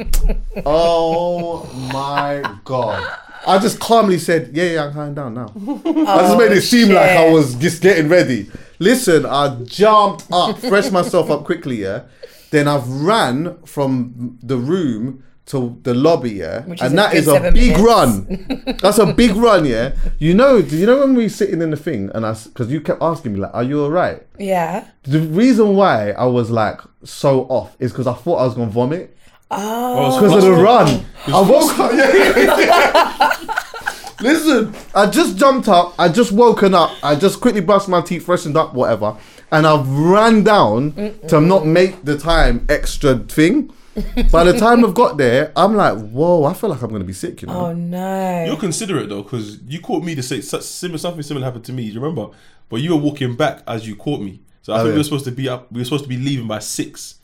Oh my god. I just calmly said, Yeah, yeah, I'm coming down now. I just made it oh, seem like I was just getting ready. Listen, I jumped up, freshed myself up quickly, yeah. Then I've ran from the room to the lobby, yeah. Which and that a big minutes. run. That's a big run, yeah. You know, do you know when we were sitting in the thing and I, because you kept asking me like, "Are you alright?" Yeah. The reason why I was like so off is because I thought I was gonna vomit Oh. because of the run. I woke up. Yeah, yeah. Listen, I just jumped up. I just woken up. I just quickly brushed my teeth, freshened up, whatever, and I've ran down to not make the time extra thing. By the time I've got there, I'm like, whoa, I feel like I'm gonna be sick, you know. Oh no. You're considerate though, because you caught me to say such similar something similar happened to me. You remember? But you were walking back as you caught me. So I Oh, think we yeah. were supposed to be up. We were supposed to be leaving by six.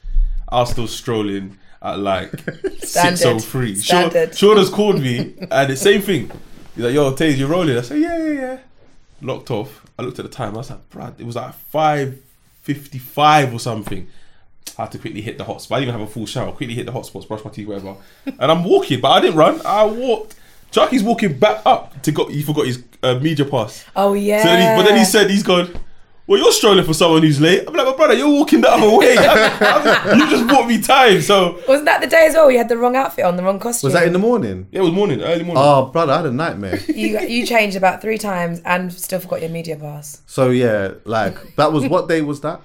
I was still strolling at like six oh Standard. oh three. Sean, Standard. Sean has called me, and the same thing. He's like, "Yo, Taze, you rolling?" I said, "Yeah, yeah, yeah." Locked off. I looked at the time. I was like, "Brad, it was like five fifty-five or something." I had to quickly hit the hotspots. I didn't even have a full shower. Quickly hit the hotspots, brush my teeth, whatever. And I'm walking, but I didn't run. I walked. Chuckie's walking back up to go. He forgot his uh, media pass. oh yeah. So then he, but then he said he's gone. Well, you're strolling for someone who's late. I'm like, my brother, you're walking the other way. you just bought me time. So Wasn't that the day as well? You had the wrong outfit on, the wrong costume. Was that in the morning? yeah, it was morning, early morning. Oh, brother, I had a nightmare. You you changed about three times and still forgot your media pass. so yeah, like that was what day was that?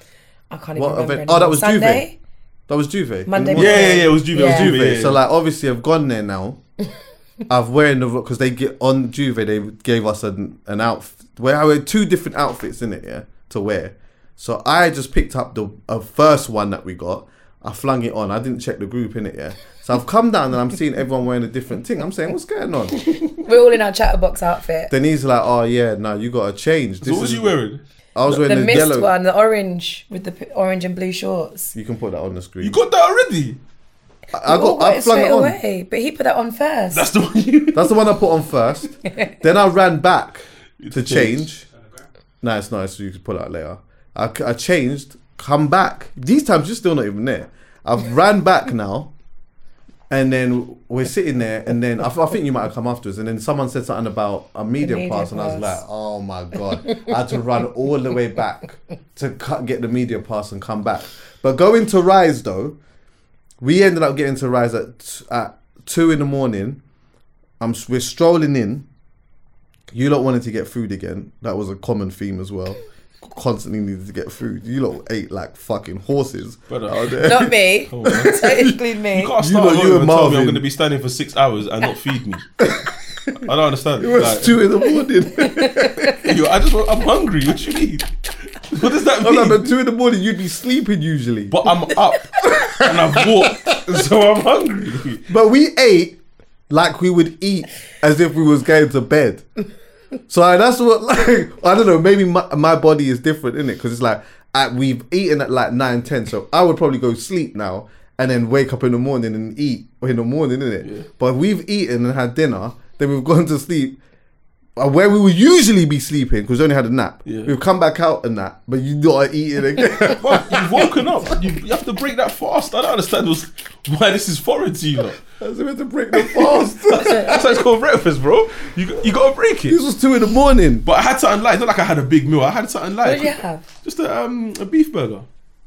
I can't even What remember. event- oh, that was Sunday. That was J'ouvert. Monday In the yeah, yeah, yeah. It was J'ouvert. Yeah. It was J'ouvert. J'ouvert. yeah, So like obviously I've gone there now. I've wearing the because they get on J'ouvert they gave us an an outfit where I wear two different outfits in it yeah to wear. So I just picked up the uh, first one that we got. I flung it on. I didn't check the group in it, yeah. So I've come down and I'm seeing everyone wearing a different thing. I'm saying, what's going on? We're all in our chatterbox outfit. Then he's like, oh yeah, no, you got to change. So what was you wearing? I was wearing The the, mist yellow. one, the orange with the p- orange and blue shorts. You can put that on the screen. You got that already? I I Oh, got. I wait, flung straight it on. away. But he put that on first. That's the one you. That's the one I put on first. then I ran back to To change. No, it's not. So you can pull out later. I, I changed, come back. These times you're still not even there. I've ran back now, and then we're sitting there, and then I, th- I think you might have come afterwards, and then someone said something about a media, media pass, and I was like, oh my god, I had to run all the way back to cut, get the media pass and come back. But going to Rise though, we ended up getting to Rise at t- at two in the morning. I'm we're strolling in. You lot wanted to get food again. That was a common theme as well. Constantly needed to get food. You lot ate like fucking horses. Brother. out there. Not me. Come. Don't include me. You can't You start know, you you and and tell me Marvin. I'm going to be standing for six hours and not feed me. I don't understand. It was Like, two in the morning. yo, I just want, I'm hungry. What you mean? What does that I'm like, but two in the morning, you'd be sleeping usually. but I'm up and I've walked, so I'm hungry. But we ate like we would eat as if we was going to bed. So like, that's what like I don't know. Maybe my, my body is different in it because it's like at, we've eaten at like nine ten. So I would probably go sleep now and then wake up in the morning and eat in the morning, is it? But we've eaten and had dinner. Then we've gone to sleep. Uh, Where we would usually be sleeping because we only had a nap. Yeah. We've come back out and that, but you not eating again. But you've woken up. You, you have to break that fast. I don't understand what's, why this is foreign to you. Lot. That's we had to break the fast. That's why it's called breakfast, bro. You you got to break it. this it. was two in the morning. But I had something light. It's not like I had a big meal. I had something light. What did you have? Just a um a beef burger.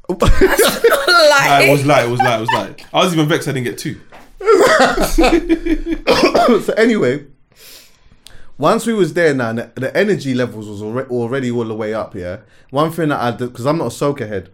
Nah, it was light. It was light. It was light. I was even vexed. I didn't get two. so anyway, once we was there now, the, the energy levels was already, already all the way up. Yeah, one thing that I did because I'm not a soca head,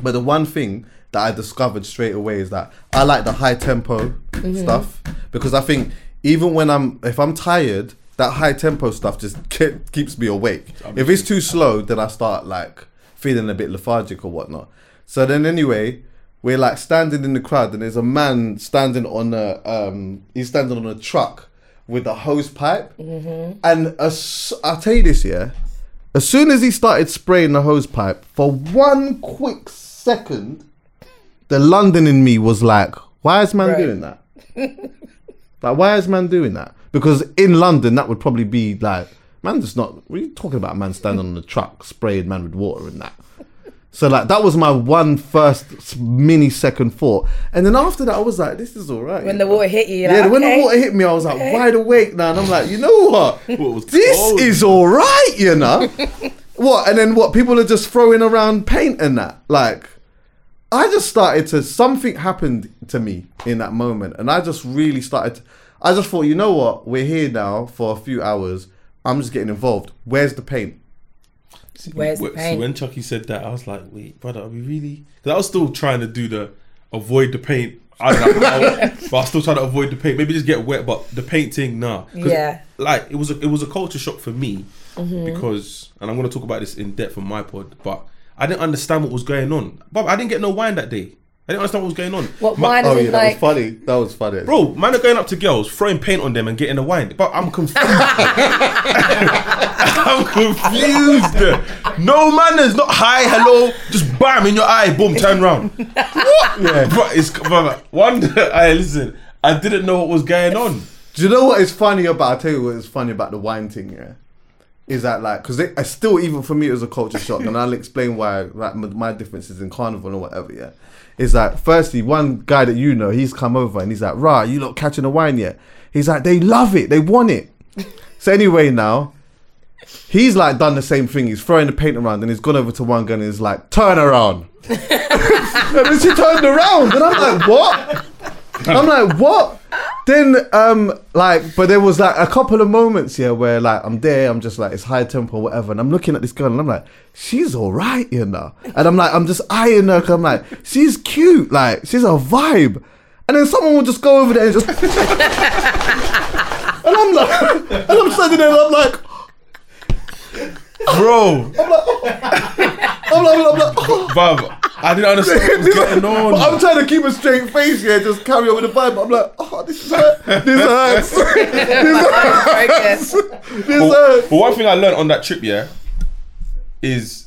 but the one thing that I discovered straight away is that I like the high tempo stuff because I think even when I'm if I'm tired, that high tempo stuff just ke- keeps me awake. If it's too slow, then I start like feeling a bit lethargic or whatnot. So then anyway, we're like standing in the crowd and there's a man standing on a um he's standing on a truck with a hose pipe. Mm-hmm. And as, I'll tell you this yeah? As soon as he started spraying the hose pipe for one quick second the London in me was like why is man Right. doing that? Like why is man doing that? Because in London that would probably be like man just not what are you talking about? Man standing on the truck spraying man with water and that so like that was my one first mini second thought, and then after that I was like, "This is all right." when the water hit you, you're yeah, like, when the water hit me, I was like wide awake now, and I'm like, you know what? What this cold? is all right, you know. what? And then what? People are just throwing around paint and that. Like, I just started to something happened to me in that moment, and I just really started. To, I just thought, you know what? We're here now for a few hours. I'm just getting involved. Where's the paint? See, Where's the wh- see, when Chuckie said that, I was like, wait, brother, are we really? Because I was still trying to do the avoid the paint. I don't know, but I was still trying to avoid the paint. Maybe just get wet, but the painting, nah. Yeah. Like it was a it was a culture shock for me Mm-hmm. because, and I'm gonna talk about this in depth on my pod, but I didn't understand what was going on. But I didn't get no wine that day. I didn't understand what was going on. What Ma- wine Oh is yeah, it that like? was funny. That was funny. Bro, man are going up to girls, throwing paint on them and getting the wine. But I'm confused. I'm confused. No manners, not hi, hello, just bam in your eye, boom, turn round. What? Yeah. Bro, it's brother, one I listen, I didn't know what was going on. Do you know what is funny about? I'll tell you what is funny about the wine thing. Yeah, is that like because it, it's still even for me it was a culture shock, and I'll explain why like my, my differences in carnival or whatever. Yeah, is that firstly one guy that you know he's come over and he's like, "Rah, you not catching the wine yet?" He's like, "They love it, they want it." so anyway, now he's like done the same thing. He's throwing the paint around and he's gone over to one guy and he's like, "Turn around." and then she turned around and I'm like, "What?" I'm like, what? Then, um, like, but there was like a couple of moments here where like I'm there, I'm just like it's high tempo, whatever, and I'm looking at this girl and I'm like, she's all right, you know, and I'm like, I'm just eyeing her, I'm like, she's cute, like she's a vibe, and then someone will just go over there and just, and I'm like, and I'm standing there, and I'm like, Bro, I'm like, I'm like, I'm oh. Bruv, I didn't understand what was going on. But I'm trying to keep a straight face here, just carry on with the vibe. But I'm like, oh, this hurt. This hurts. this hurts. This but, hurts. but one thing I learned on that trip, yeah, is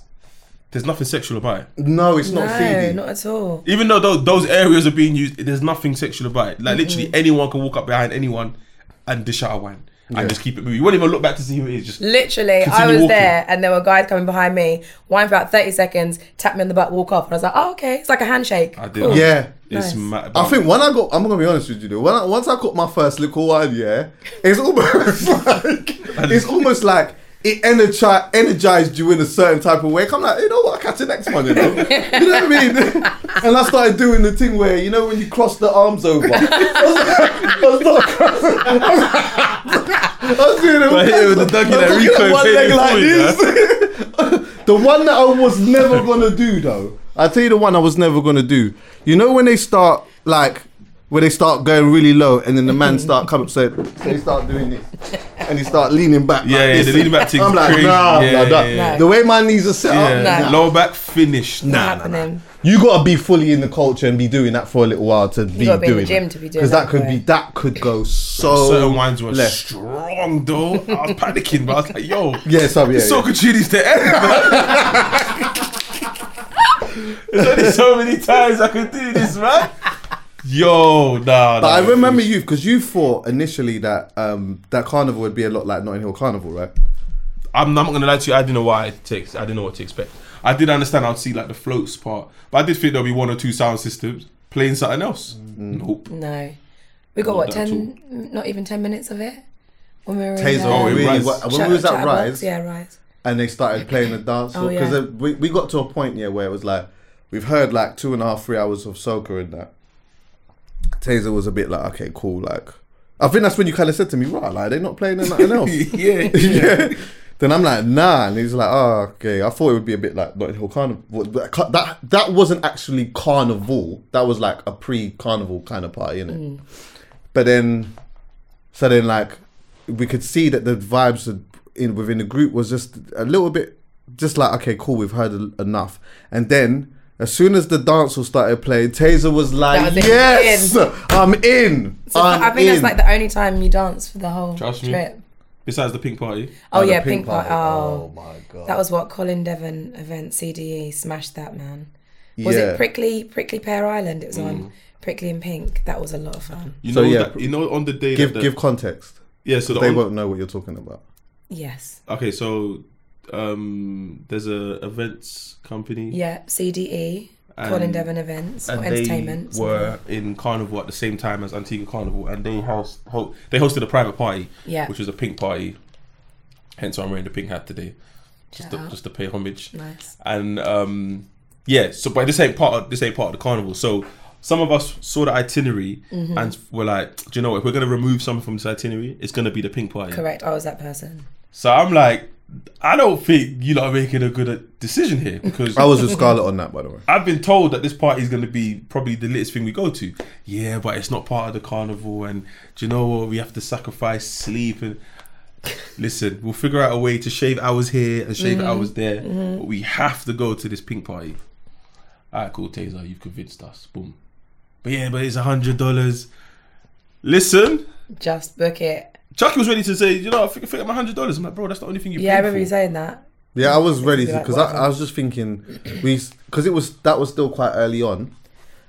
there's nothing sexual about it. No, it's not no, seedy. not at all. Even though those, those areas are being used, there's nothing sexual about it. Like literally mm-hmm. anyone can walk up behind anyone and dish out a wine Yeah. And just keep it moving. You won't even look back to see who it is. Just Literally, I was walking. there and there were guys coming behind me, wine for about 30 seconds, tap me on the butt, walk off. And I was like, oh, okay. It's like a handshake. I did. Cool. Yeah. it's Nice. mad. I think when I got, I'm gonna be honest with you, though. When I, once I caught my first little wine, yeah, it's almost like it's almost like it energi- energized you in a certain type of way. I'm like, you know what, I catch the next one, you know, you know what I mean? And I started doing the thing where you know when you cross the arms over. I was not crossing. I was doing it Right here with the doggy that Rico one leg like this. the one that I was never gonna do though. I tell you the one I was never gonna do. You know when they start like when they start going really low and then the man start coming so they start doing this and he start leaning back. Yeah, like yeah, this. the leaning back thing's I'm like, crazy. nah, Yeah, nah, nah. yeah, yeah. The way my knees are set yeah, up, No. lower back finished. Not Nah, happening. you gotta be fully in the culture and be doing that for a little while to be gotta be in the doing gym it. to be doing because that that, could boy. be that could go so certain wines were left. strong though. I was panicking, but I was like, yo, Yeah, sorry, yeah, so yeah. good needs to end, man. There's only so many times I could do this, man. Yo, nah. But I remember you because you thought initially that um, that carnival would be a lot like Notting Hill Carnival, right? I'm not gonna lie to you. I didn't know why it takes. I didn't know what to expect. I did understand. I'd see like the floats part, but I did think there'll be one or two sound systems playing something else. Nope. No. We got Not what, 10, not even 10 minutes of it? When we were in Tazer um, in really. Rise. wa- when Chat- we was at Chatterbox, Rise Yeah, Rise. and they started playing the dance Oh, because yeah. we, we got to a point yeah where it was like we've heard like two and a half three hours of soca in that. Tazer was a bit like okay cool like I think that's when you kind of said to me right like they're not playing nothing else. yeah. yeah. Then I'm like, nah, and he's like, oh, okay. I thought it would be a bit like Notting Hill Carnival. That that wasn't actually carnival. That was like a pre-carnival kind of party, innit? Mm. But then, so then like, we could see that the vibes in within the group was just a little bit, just like, okay, cool, we've heard enough. And then, as soon as the dance hall started playing, Tazer was like, was it. yes, I'm in. So I'm I think in. that's like the only time you dance for the whole Trust me. trip. Besides the pink party, Oh, oh the yeah, Pink Party. Oh Oh, my god. that was what Colin Devon event CDE smashed that man. Was Yeah. it Prickly Prickly Pear Island? It was on mm. Prickly and Pink. That was a lot of fun. you So, know yeah, that, you know on the day give that the, give context. yeah. So the They on- won't know what you're talking about. Yes. okay. So um, there's a events company. Yeah, CDE. And- Colin Devon events or entertainment. were in Carnival at the same time as Antigua Carnival, and they host ho- they hosted a private party, Yeah. which was a pink party. Hence, why I'm wearing the pink hat today, just to, just to pay homage. Nice. And um, yeah, so but this ain't part of this ain't part of the carnival. So some of us saw the itinerary Mm-hmm. and were like, do you know what? If we're gonna remove something from this itinerary, it's gonna be the pink party. Correct. I was that person. So I'm like, I don't think you are making a good uh, decision here because I was with Scarlet on that, by the way. I've been told that this party is going to be probably the latest thing we go to. Yeah, but it's not part of the carnival, and do you know what? We have to sacrifice sleep and. Listen, we'll figure out a way to shave hours here and shave hours there, but we have to go to this pink party. Alright, cool, Tazer, you've convinced us. Boom. But yeah, but it's a hundred dollars. Listen, Just book it. Chuckie was ready to say, you know, I think, I think I'm a hundred dollars. I'm like, bro, that's the only thing you. Yeah, I remember for. you saying that. Yeah, I was ready to Like, because I. I was just thinking we because it was that was still quite early on,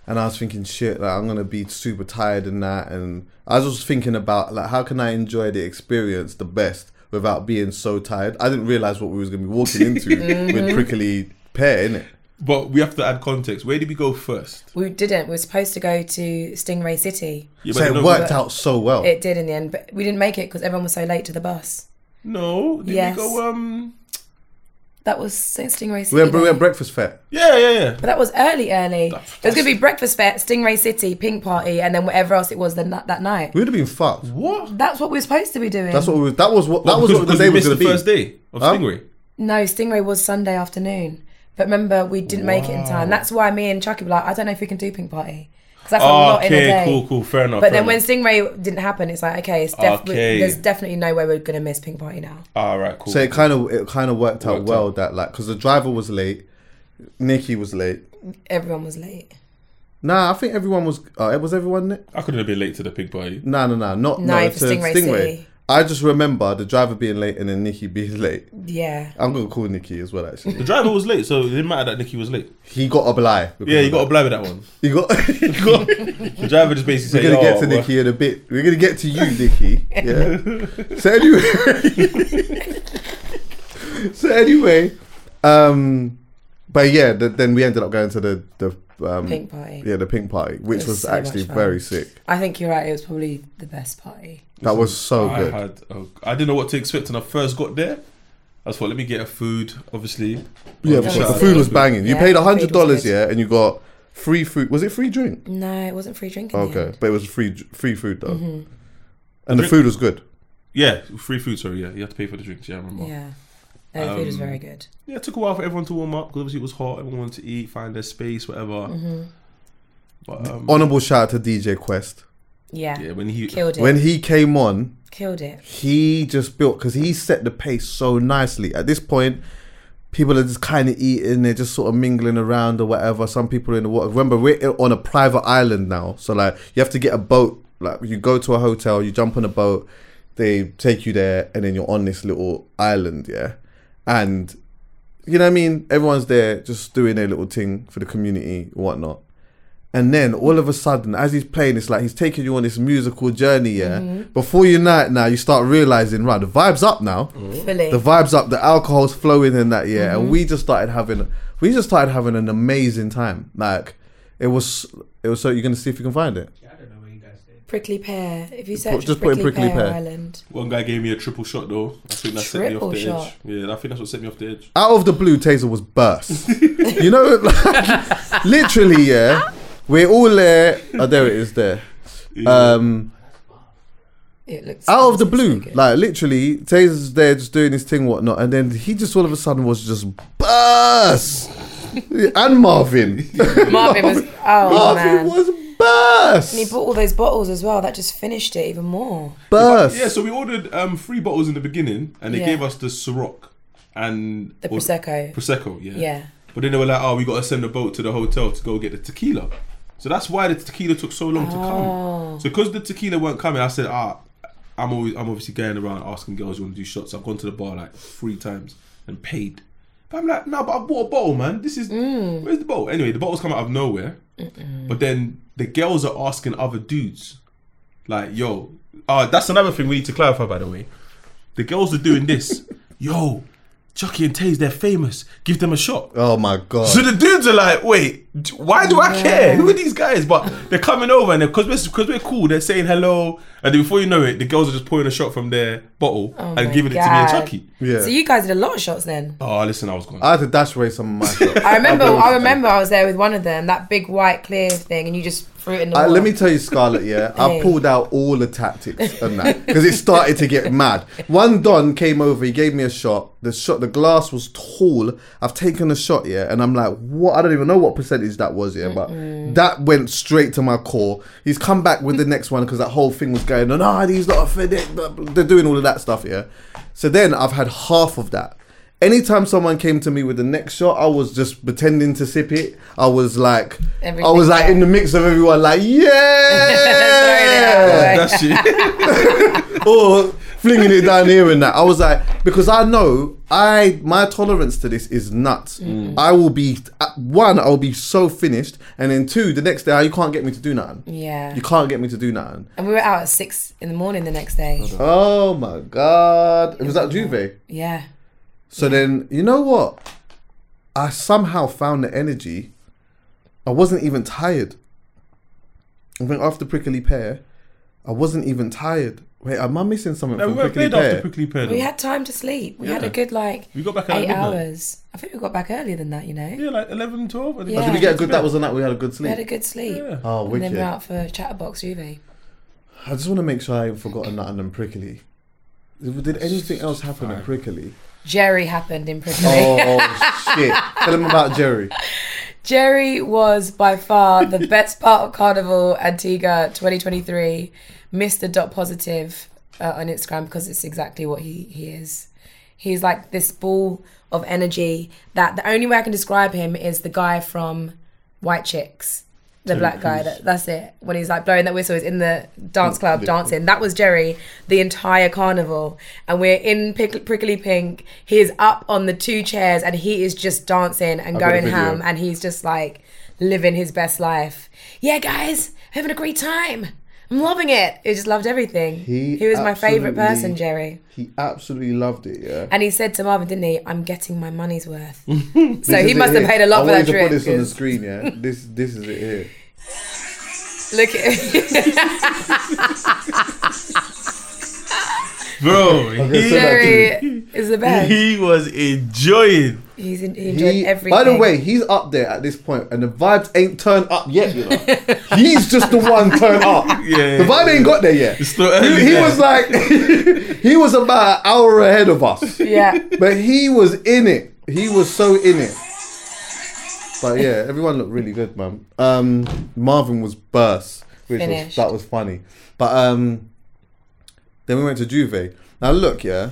and I was thinking shit like I'm gonna be super tired and that, and I was just thinking about like how can I enjoy the experience the best without being so tired. I didn't realize what we was gonna be walking into with prickly pear in it. But we have to add context. Where did we go first? We didn't. We were supposed to go to Stingray City. Yeah, So it no, worked out so well. It did in the end, but we didn't make it because everyone was so late to the bus. No, did Yes. we go? Um, That was Stingray City. we went, we then. went breakfast fair. yeah, yeah, yeah. But that was early, early. That- it was going to be breakfast fair, Stingray City, Pink Party, and then whatever else it was the, that night. We would have been fucked. What? That's what we were supposed to be doing. That's what we, that was what that was because- what the because day was gonna the be. first day of Huh? Stingray. No, Stingray was Sunday afternoon. But remember, we didn't make it in time. That's why me and Chuckie were like, I don't know if we can do Pink Party. Because that's a lot in a okay, day. cool, cool, fair enough. But fair then when. Stingray didn't happen, it's like, okay, it's def- Okay. there's definitely no way we're going to miss Pink Party now. all right, cool. So it kind of it kind of worked out well out. that like because the driver was late, Nikki was late. Everyone was late. Nah, I think everyone was. Uh, was everyone? I couldn't have been late to the pig party. No, no, no, not No, no. for to Stingray City. I just remember the driver being late and then Nikki being late. Yeah. I'm gonna call Nikki as well. Actually, The driver was late, so it didn't matter that Nikki was late. he got a lie. Yeah, you got to that. blab with that one. You got. you got The driver just basically said, We're said, gonna "Yo, get to well, Nikki in a bit. We're gonna get to you, Nikki. Yeah. so anyway, so anyway, um, but yeah, th- then we ended up going to the the um, Pink party. yeah, the pink party, which was was, so actually very sick. I think you're right. It was probably the best party. That was so I good. had, I didn't know what to expect when I first got there. I just thought, let me get a food, obviously. Yeah, but the food was food. banging. You Yeah, paid a hundred dollars, yeah, and you got free food. Was it free drink? No, it wasn't free drink. Okay, yet. but it was free free food though, Mm-hmm. and the food was good. Yeah, free food, sorry, yeah. You have to pay for the drinks, yeah, I remember. Yeah, Yeah. No, the food was Um, very good. Yeah, it took a while for everyone to warm up because obviously it was hot. Everyone wanted to eat, find their space, whatever. Mm-hmm. But um, Honorable shout out to DJ Quest Yeah. yeah, when he Killed it. when he came on. Killed it. he just built because he set the pace so nicely. At this point, people are just kind of eating, they're just sort of mingling around or whatever. Some people are in the water. Remember, we're on a private island now, so like you have to get a boat. Like you go to a hotel, you jump on a boat, they take you there, and then you're on this little island, yeah. And you know what I mean? Everyone's there just doing their little thing for the community, whatnot. And then all of a sudden, as he's playing, it's like he's taking you on this musical journey. Yeah. Mm-hmm. Before you know it, now you start realizing, right, the vibe's up now. Mm-hmm. Fully. The vibe's up. The alcohol's flowing in that. Yeah. And mm-hmm. we just started having, we just started having an amazing time. Like it was, it was. So you're gonna see if you can find it. I don't know where you guys did. Prickly pear. If you search just prickly, put in Prickly pear, Pear. Island. one guy gave me a triple shot though. I think that set me Triple off the shot? edge. Yeah, I think that's what set me off the edge. Out of the blue, Tazer was burst. you know, like, literally, yeah. We're all there. Oh, there it is. There. Um. It looks out of the it so blue, like literally, Tazer's there just doing his thing, whatnot, and then he just all of a sudden was just burst, and Marvin, Marvin was. Oh Marvin man. was burst, and he bought all those bottles as well. That just finished it even more. burst. Yeah, so we ordered um, three bottles in the beginning, and they Yeah. gave us the Ciroc and The or- prosecco. Prosecco, yeah. Yeah. But then they were like, "Oh, we got to send a boat to the hotel to go get the tequila." So that's why the tequila took so long to Oh. come. So because the tequila weren't coming, I said, "Ah, I'm always, I'm obviously going around asking girls you want to do shots. I've gone to the bar like three times and paid." But I'm like, "No, but I bought a bottle, man. This is Mm. where's the bottle?" Anyway, the bottles come out of nowhere. But then the girls are asking other dudes, like, "Yo, uh, that's another thing we need to clarify, by the way. The girls are doing this. Yo, Chuckie and Taze, they're famous. Give them a shot." Oh my god! So the dudes are like, wait, why do I care? Who are these guys? But they're coming over and because we're, cause we're cool, they're saying hello. And then before you know it, the girls are just pouring a shot from their bottle Oh and my giving it to me and Chuckie. yeah, So you guys did a lot of shots then. Oh, listen, I was going. I had to dash away some of my shots. I remember. I remember. I was there with one of them. That big white clear thing, and you just threw it in the. Uh, let me tell you, Scarlet. Yeah, I pulled out all the tactics and that because it started to get mad. One don came over. He gave me a shot. The shot, the glass was tall. I've taken a shot, yeah, and I'm like, what? I don't even know what percentage that was, yeah, but that went straight to my core. He's come back with the next one because that whole thing was going on. Ah, these lot are fed it. blah, blah. They're doing all of that stuff, yeah. So then I've had half of that. Anytime someone came to me with the next shot, I was just pretending to sip it. I was like, I was like in the mix of everyone, like, yeah, That shit. or flinging it down here and that. I was like, because I know I my tolerance to this is nuts. Mm. I will be one, I will be so finished, and then two, the next day you can't get me to do nothing. Yeah. You can't get me to do nothing. And we were out at six in the morning the next day. Oh my god, it was that J'ouvert. Yeah. So then, you know what? I somehow found the energy. I wasn't even tired. I think after prickly pear, I wasn't even tired. Wait, am I missing something no, we from weren't prickly played after prickly pear. We though. had time to sleep. We had Yeah. a good like We got back at eight midnight. hours. I think we got back earlier than that. You know. Yeah, like 11, 12. I think. Yeah. Oh, did we get a good? That was the night we had a good sleep. We had a good sleep. Yeah. oh, And then wicked! we're out for Chatterbox J'ouvert. I just want to make sure I ain't forgotten nothing on prickly. Did anything else happen at prickly? Jerry happened in Prickly. Oh shit! Tell him about Jerry. Jerry was by far the best part of Carnival Antigua 2023. Mr. Dot Positive uh, on Instagram because it's exactly what he, he is. He's like this ball of energy that the only way I can describe him is the guy from White Chicks. The black guy, that, that's it. When he's like blowing that whistle, he's in the dance club dancing. That was Jerry the entire carnival. And we're in Pick- Prickly Pink. He is up on the two chairs and he is just dancing and I've going ham. And he's just like living his best life. Yeah, guys, having a great time. I'm loving it. He just loved everything. He He, was my favorite person, Jerry. He absolutely loved it. Yeah. And he said to Marvin, didn't he? I'm getting my money's worth. so he must have here. paid a lot I for that to trip. put this on the screen. Yeah. This this is it here. Look at Bro, Okay, Jerry is the best. he was enjoying. He's in, he enjoyed He, everything. by the way, he's up there at this point, and the vibes ain't turned up yet. You know, he's just the one turned up. Yeah, the vibe ain't got there yet. Early he, he there. was like, he was about an hour ahead of us, yeah, but he was in it. He was so in it. But yeah, everyone looked really good, man. Um, Marvin was burst, which was, that was funny. But um, then we went to J'ouvert. Now look, yeah,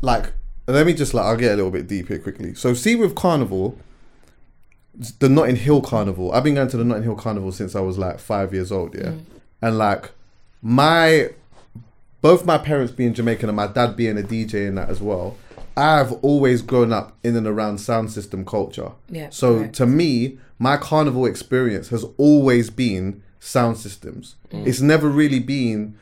like let me just like I'll get a little bit deep here quickly. So see with Carnival, the Notting Hill Carnival. I've been going to the Notting Hill Carnival since I was like five years old, yeah, and like my both my parents being Jamaican and my dad being a DJ in that as well. I've always grown up in and around sound system culture. Yeah, So correct. to me, my carnival experience has always been sound systems. Mm. It's never really been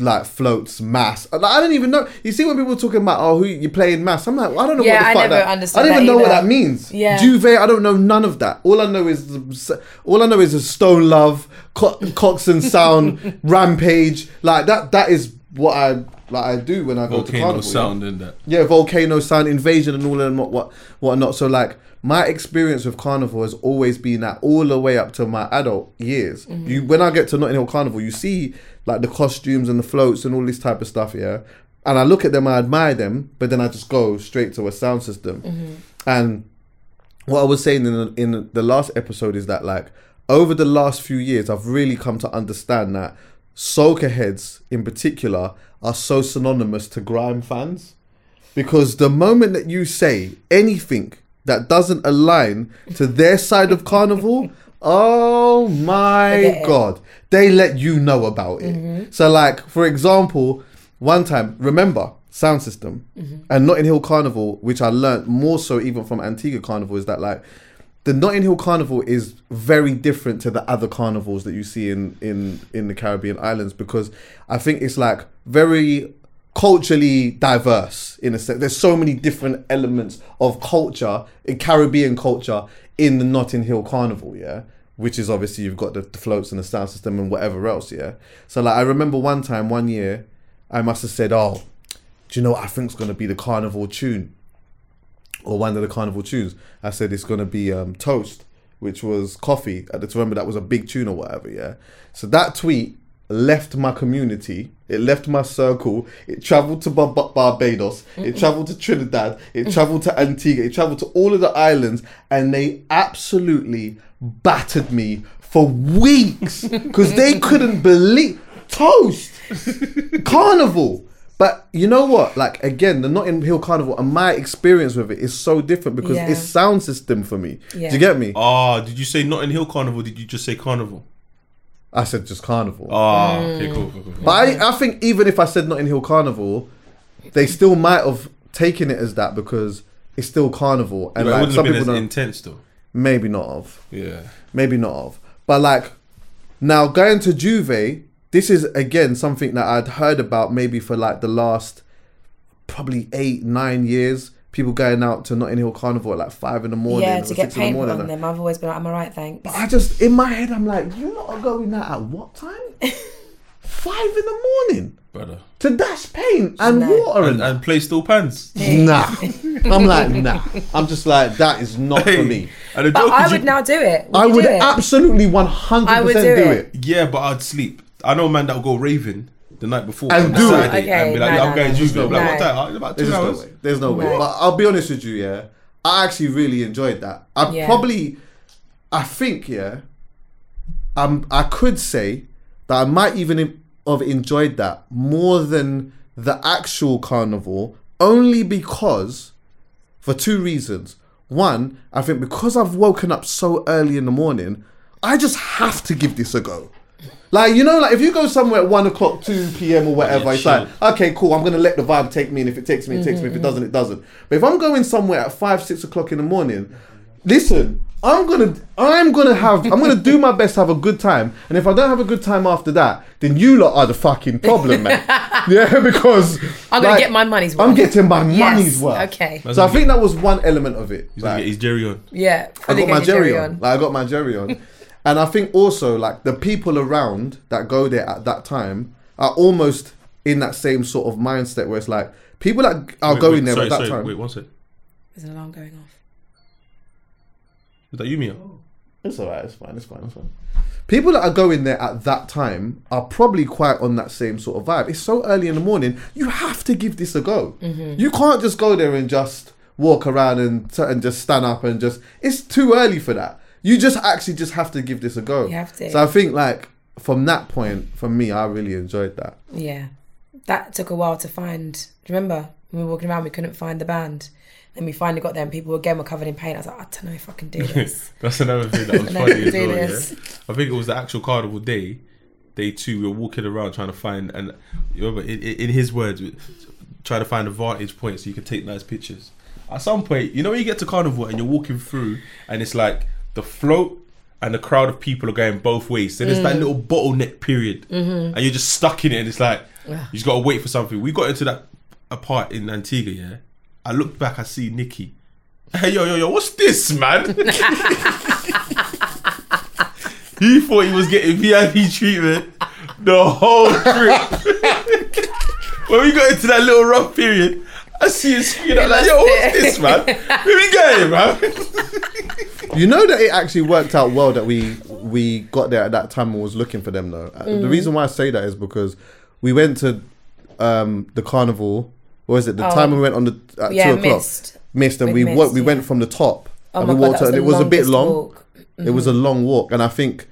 like floats, mass. Like, I don't even know. You see when people are talking about oh who you playing mass, I'm like I don't know Yeah, what the I fuck never that. understood I don't even know what that means. Yeah. J'ouvert, I don't know none of that. All I know is all I know is a Stone Love, Co- Coxsone Sound, Rampage. Like that. That is what I like. I do when I go to Volcano carnival. yeah sound and that. yeah, volcano sound invasion and all of them, what what whatnot. So like my experience with carnival has always been that all the way up to my adult years. Mm-hmm. You when I get to Notting Hill Carnival, you see like the costumes and the floats and all this type of stuff. Yeah, and I look at them, I admire them, but then I just go straight to a sound system. Mm-hmm. And what I was saying in the, in the last episode is that like over the last few years, I've really come to understand that soca heads in particular are so synonymous to grime fans. Because the moment that you say anything that doesn't align to their side of carnival oh my god. They let you know about it. Mm-hmm. So like for example one time remember sound system mm-hmm. and notting hill carnival which i learnt more so even from antigua carnival is that like the Notting Hill Carnival is very different to the other carnivals that you see in in in the Caribbean islands because I think it's like very culturally diverse in a sense. There's so many different elements of culture in Caribbean culture in the Notting Hill Carnival, yeah. Which is obviously you've got the, the floats and the sound system and whatever else, yeah. So like I remember one time, one year, I must have said, "Oh, do you know what I think's gonna be the carnival tune?" Or one of the carnival tunes. I said it's gonna be um, toast, which was Koffee. At the time, remember that was a big tune or whatever. Yeah. So that tweet left my community. It left my circle. It traveled to Bar- Bar- Barbados. It traveled to Trinidad. It traveled to Antigua. It traveled to all of the islands, and they absolutely battered me for weeks because they couldn't believe toast carnival. But you know what? Like again, the Notting Hill Carnival and my experience with it is so different because Yeah. it's sound system for me. Yeah. Do you get me? Ah, did you say Notting Hill Carnival? Did you just say Carnival? I said just carnival. Ah, okay, cool, cool, cool. But I, I think even if I said Notting Hill Carnival, they still might have taken it as that because it's still carnival. And But it like wouldn't some have been people as don't, intense though. maybe not of. Yeah. maybe not of. But like now going to J'ouvert, this is again something that I'd heard about maybe for like the last probably eight, nine years. People going out to Notting Hill Carnival at like five in the morning yeah, or to get six in the paint on them. I've always been like, I'm alright, thanks. But I just in my head I'm like, you lot are going out at what time? five in the morning Brother. to dash paint and No. water And, and, and play still pants. nah. I'm like nah. I'm just like that is not for me. And the But I would you- now do it. I would do it? absolutely 100% I would do, do it. it. Yeah, but I'd sleep. I know a man that will go raving the night before And do it. Okay, and be like, no, yeah, I'm going no. to J'ouvert. No. Like, what time? About two There's just no way. There's no way. No. But I'll be honest with you, yeah. I actually really enjoyed that. I Yeah. probably, I think, yeah. Um, I could say that I might even have enjoyed that more than the actual carnival only because for two reasons. One, I think because I've woken up so early in the morning, I just have to give this a go. Like you know, like if you go somewhere at one o'clock, two p.m. or whatever, Yeah, it's chill. like okay, cool. I'm gonna let the vibe take me, and if it takes me, it takes me. If it mm-hmm. doesn't, it doesn't. But if I'm going somewhere at five, six o'clock in the morning, listen, I'm gonna, I'm gonna have, I'm gonna do my best to have a good time. And if I don't have a good time after that, then you lot are the fucking problem, man. yeah, because I'm gonna like, get my money's worth. I'm getting my Yes, money's worth. okay. So I think that was one element of it. He's gonna Like, get his Jerry on. Yeah. I got my get your jerry on. Like I got my jerry on. and I think also like the people around that go there at that time are almost in that same sort of mindset where it's like people that are Wait, going wait, there sorry, at that sorry, time. Wait, one sec. There's an alarm going off. Is that you, Mia? It's alright, it's fine, it's fine, it's fine. People that are going there at that time are probably quite on that same sort of vibe. It's so early in the morning, you have to give this a go. Mm-hmm. You can't just go there and just walk around and t- and just stand up and just. It's too early for that. You just actually just have to give this a go. You have to. So I think like from that point, for me, I really enjoyed that. Yeah. That took a while to find. Do you remember? When we were walking around, we couldn't find the band. Then we finally got there and people again were covered in paint. I was like, I don't know if I can do this. That's another thing that was I funny as well. this. Yeah? I think it was the actual carnival day. Day two, we were walking around trying to find, and you remember in, in in his words, we- trying to find a vantage point so you could take nice pictures. At some point, you know, when you get to carnival and you're walking through, and it's like the float and the crowd of people are going both ways. So there's Mm. that little bottleneck period, Mm-hmm. and you're just stuck in it, and it's like you just got to wait for something. We got into that a part in Antigua, yeah. I looked back, I see Nikki. Hey yo yo yo, what's this, man? he thought he was getting VIP treatment the whole trip. when we got into that little rough period, I see him screen out like, yo, what's this, man? Where we going, man? You know that it actually worked out well that we we got there at that time and was looking for them though. Uh, The Mm. reason why I say that is because we went to um, the carnival. What was it? The time we went on the at Oh. Yeah, two o'clock. missed. Missed, and We we missed, we yeah. went from the top Oh and we God, walked and It was a bit long. walk. It was a long walk, and I think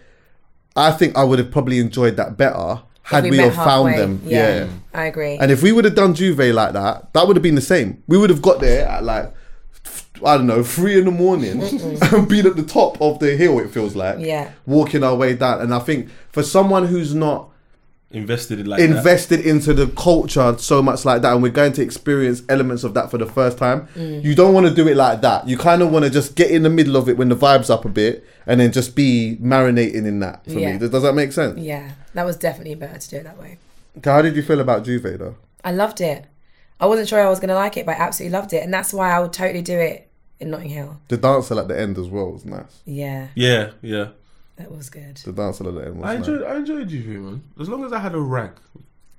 I think I would have probably enjoyed that better had we we, have found them. yeah. yeah. I agree. And if we would have done J'ouvert like that, that would have been the same. We would have got there at like I don't know three in the morning and been at the top of the hill. It feels like Yeah. walking our way down. And I think for someone who's not Invested in like that. invested into the culture so much like that, and we're going to experience elements of that for the first time, Mm. you don't want to do it like that. You kind of want to just get in the middle of it when the vibe's up a bit, and then just be marinating in that. For Yeah. me, does, does that make sense? yeah, that was definitely better to do it that way. How did you feel about J'ouvert though? I loved it. I wasn't sure I was going to like it, but I absolutely loved it. And that's why I would totally do it in Notting Hill. The dancer at the end as well was nice. Yeah, Yeah, yeah. that was good. The dancer at the end was I nice. enjoyed I enjoyed you, man. As long as I had a rag,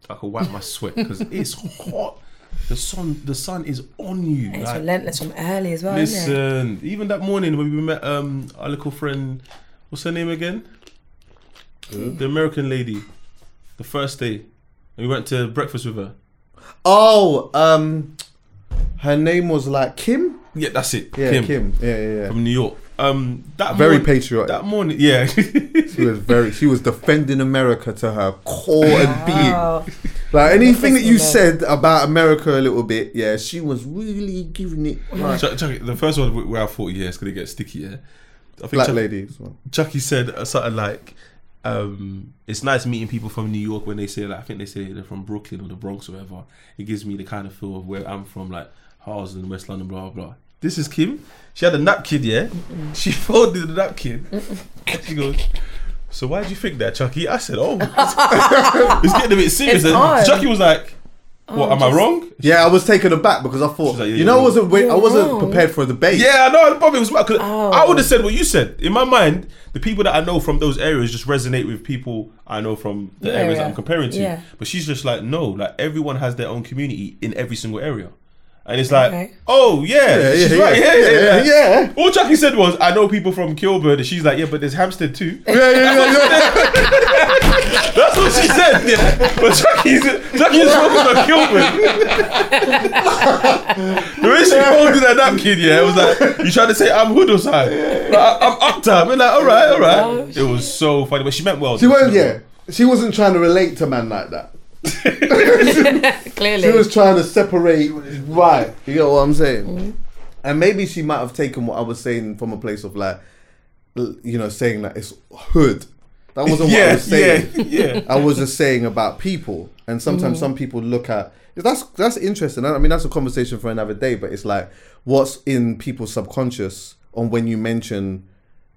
I could wipe my sweat because it's hot. The sun, the sun is on you. And it's like, relentless from early as well, isn't it? listen, even that morning when we met um our little friend, what's her name again? The American lady. The first day, and we went to breakfast with her. Oh, um, her name was like Kim. Yeah, that's it. Yeah, Kim, Kim. Yeah, yeah, yeah. from New York. Um, that Very morning- patriotic. That morning, yeah. She was very. She was defending America to her core and being. Like anything that you Listen, said about America a little bit, yeah, she was really giving it. Like, Chuck, Chuck, the first one where I thought, yeah, it's gonna get sticky. Yeah, I think black Chuck- ladies. well. Chuckie said uh, something like, um, "It's nice meeting people from New York when they say like I think they say they're from Brooklyn or the Bronx or whatever. It gives me the kind of feel of where I'm from, like Harlem, West London, blah blah blah." This is Kim. She had a napkin, yeah. She folded the napkin. And she goes. So why do you think that, Chuckie? I said, "Oh, it's getting a bit serious." It's Chuckie was like, "What? am I wrong?" Yeah, I was taken aback because I thought, like, yeah, you know, I wasn't. Wait, I wasn't wrong. prepared for a debate. Yeah, I know. Probably was because Oh. I would have said what you said. In my mind, the people that I know from those areas just resonate with people I know from the Your areas that. I'm comparing to. Yeah. But she's just like, no, like everyone has their own community in every single area. And it's like, Okay. oh yeah, yeah, she's yeah, right, yeah, yeah, yeah, yeah, yeah. All Chuckie said was, I know people from Kilburn, and she's like, yeah, but there's Hampstead too. yeah, yeah, yeah, yeah. That's what she said. Yeah. But Chuckie's Chuckie's focused on Kilburn. the way she folded that napkin, yeah, it was like, you trying to say I'm hood or something? Like, I'm uptown. We're like, all right, all right. Oh, it was so funny, but she meant well. She wasn't. Yeah, she wasn't trying to relate to man like that. Clearly. She was trying to separate. Right. You get what I'm saying? Mm-hmm. And maybe she might have taken what I was saying from a place of like, you know, saying that it's hood. That wasn't what I was saying. yeah, yeah. I was just saying about people, and sometimes mm-hmm. some people look at that's that's interesting. I mean, that's a conversation for another day. But it's like what's in people's subconscious on when you mention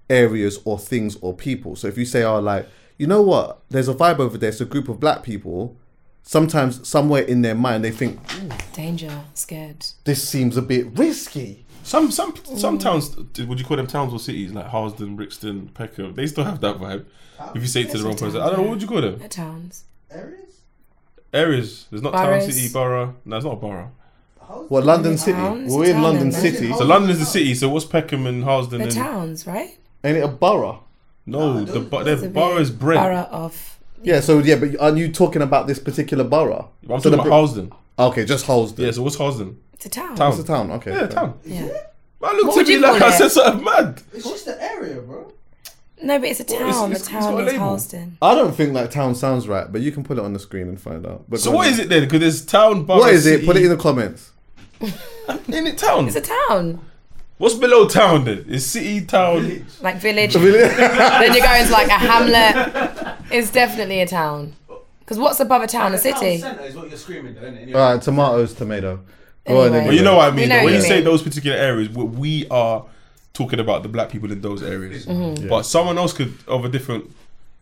areas or things or people. So if you say, "Oh, like you know what? There's a vibe over there. It's a group of black people." Sometimes somewhere in their mind they think Danger, scared. this seems a bit risky. Some some mm. some towns, would you call them towns or cities like Harlesden, Brixton, Peckham? They still have that vibe. If you say it to the wrong person, I don't know what would you call them. At towns. Areas? Areas. There's not town, city, borough. No, it's not a borough. What London City? town? It's We're in town London then, City. So London is the city. So what's Peckham and Harlesden? They're and towns, right? Ain't it a borough? no, Nah, the those- bo- the borough is bit Brent. Borough of. Yeah. So yeah, but aren't you talking about this particular borough? I'm So talking about Br- Harlesden. Okay, just Harlesden. Yeah. So what's Harlesden? It's a town. Town. It's a town. Okay. Yeah, town. Yeah. Man, What look would to me like call I it? said something mad. It's just the area, bro. No, but it's a Well, it's- town. it's- the town got a is label. Harlesden. I don't think that town sounds right, but you can put it on the screen and find out. But So go what on. is it then? Because there's town, borough, What is it? city. Put it in the comments. in it town. It's a town. What's below town then? Is city town? Like village. then you go into like a hamlet. It's definitely a town. Because what's above a town? A city. Centre is what you're screaming, though, isn't it? Anyway. All right, tomatoes, tomato. Go on, Anyway. then, But you know what I mean. We know though. what when you you say mean. those particular areas, we- we are talking about the black people in those areas. Mm-hmm. But someone else could, of a different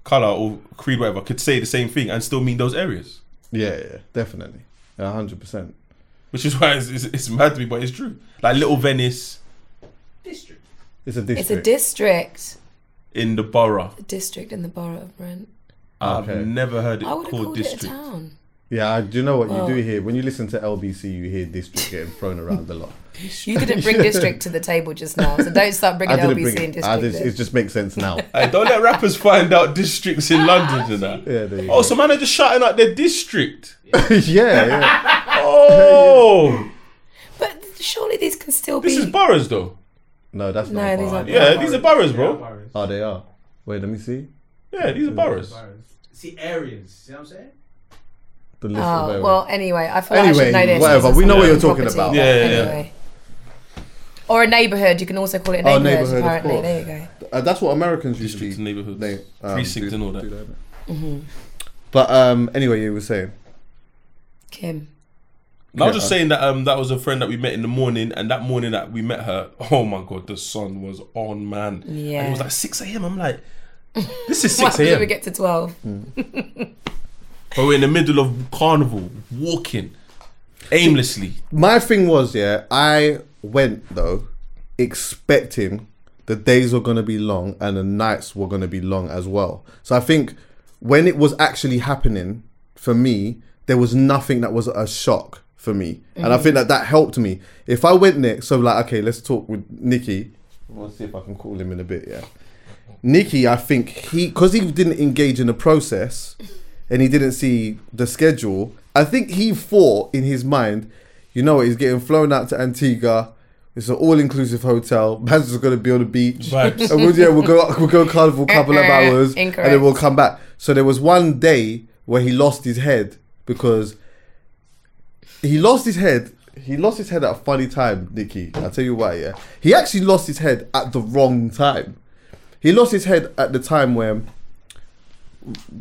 color or creed, whatever, could say the same thing and still mean those areas. Yeah, yeah, definitely, a hundred percent. Which is why it's, it's, it's mad to me, but it's true. Like Little Venice District. It's a district. It's a district. in the borough. A district in the borough of Brent. I've Okay. never heard it I would have called called it a district. town. yeah, I do know what Well- you do here. When you listen to LBC, you hear district getting thrown around a lot. You didn't bring district to the table just now, so don't start bringing LBC bring and district. I just, it just makes sense now. Hey, don't let rappers find out districts in London and that. Yeah, there you Oh, go. so man are just shouting out their district. yeah, yeah. Oh, But surely these can still this be. This is boroughs though. No, that's No, not. these are- Yeah, these are boroughs, bro. Oh, they are. Wait, let me see Yeah, these are boroughs. See, areas. See what I'm saying? the list of Oh areas. well. Anyway, I feel like I should Anyway, know this. whatever, we know what you're property, talking about. but Yeah, yeah, yeah. anyway. Or a neighbourhood. You can also call it a Oh, neighbourhood. neighbourhood, of apparently, there you go. Uh, that's what Americans usually Districts and neighbourhoods. they um, Precincts do- and all that. do innit? Mm-hmm. But um, anyway, you were saying. Kim. And I was just saying that um that was a friend that we met in the morning, and that morning that we met her, oh my god, the sun was on, man. And Yeah. it was like six a.m. I'm like, this is Why six did we get to twelve? Hmm. But we're in the middle of carnival, walking aimlessly. My thing was, yeah, I went though, expecting the days were gonna be long and the nights were gonna be long as well. So I think when it was actually happening for me, there was nothing that was a shock for me, and I think that that helped me. If I went there, so like, okay, let's talk with Nikki. We'll see if I can call him in a bit. Yeah, Nikki, I think he because he didn't engage in the process and he didn't see the schedule. I think he thought in his mind, you know, what, he's getting flown out to Antigua. It's an all-inclusive hotel. Man's just gonna be on the beach, Vibes. and we'll, yeah, we'll go we'll go carnival a couple of hours, and Incorrect. then we'll come back. So there was one day where he lost his head because he lost his head. He lost his head at a funny time, Nikki. I'll tell you why. Yeah, he actually lost his head at the wrong time. He lost his head at the time where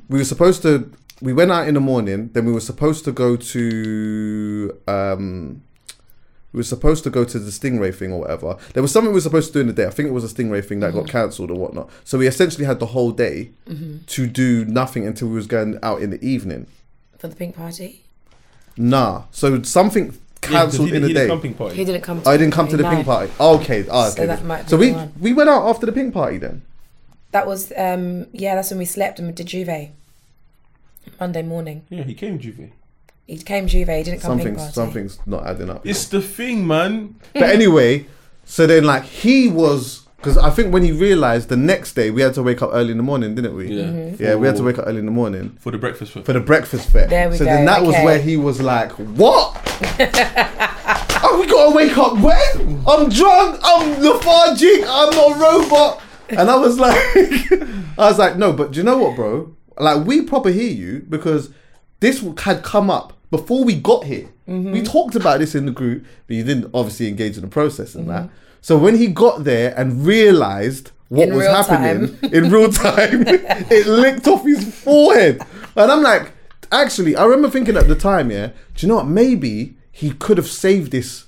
we were supposed to. We went out in the morning. Then we were supposed to go to. Um, we were supposed to go to the Stingray thing or whatever. There was something we were supposed to do in the day. I think it was a Stingray thing that got mm-hmm. cancelled or whatnot. So we essentially had the whole day mm-hmm. to do nothing until we was going out in the evening. For the pink party. Nah. So something cancelled he, in the day. party. He didn't come. To oh, the pink party party. I didn't come to the no. pink party. Oh, okay. Oh, So okay. that might So we one. we went out after the pink party then. That was um yeah. That's when we slept and we did J'ouvert. Monday morning. Yeah, he came J'ouvert. He came J'ouvert. He didn't come pink Something's party. something's not adding up. It's the thing, man. But anyway, so then like he was because I think when he realized the next day we had to wake up early in the morning, didn't we? Yeah. Mm-hmm. Yeah, we had to wake up early in the morning for the breakfast. For for the breakfast fair. There we so go, then that was where he was like, "What? oh, we gotta wake up when? I'm drunk. I'm lethargic. I'm not a robot." And I was like, I was like, no, but do you know what, bro? Like we proper hear you because this had come up before we got here. Mm-hmm. We talked about this in the group, but you didn't obviously engage in the process and that. Mm-hmm. So when he got there and realized what In was happening in real time, it licked off his forehead. And I'm like, actually, I remember thinking at the time, yeah, do you know what? Maybe he could have saved this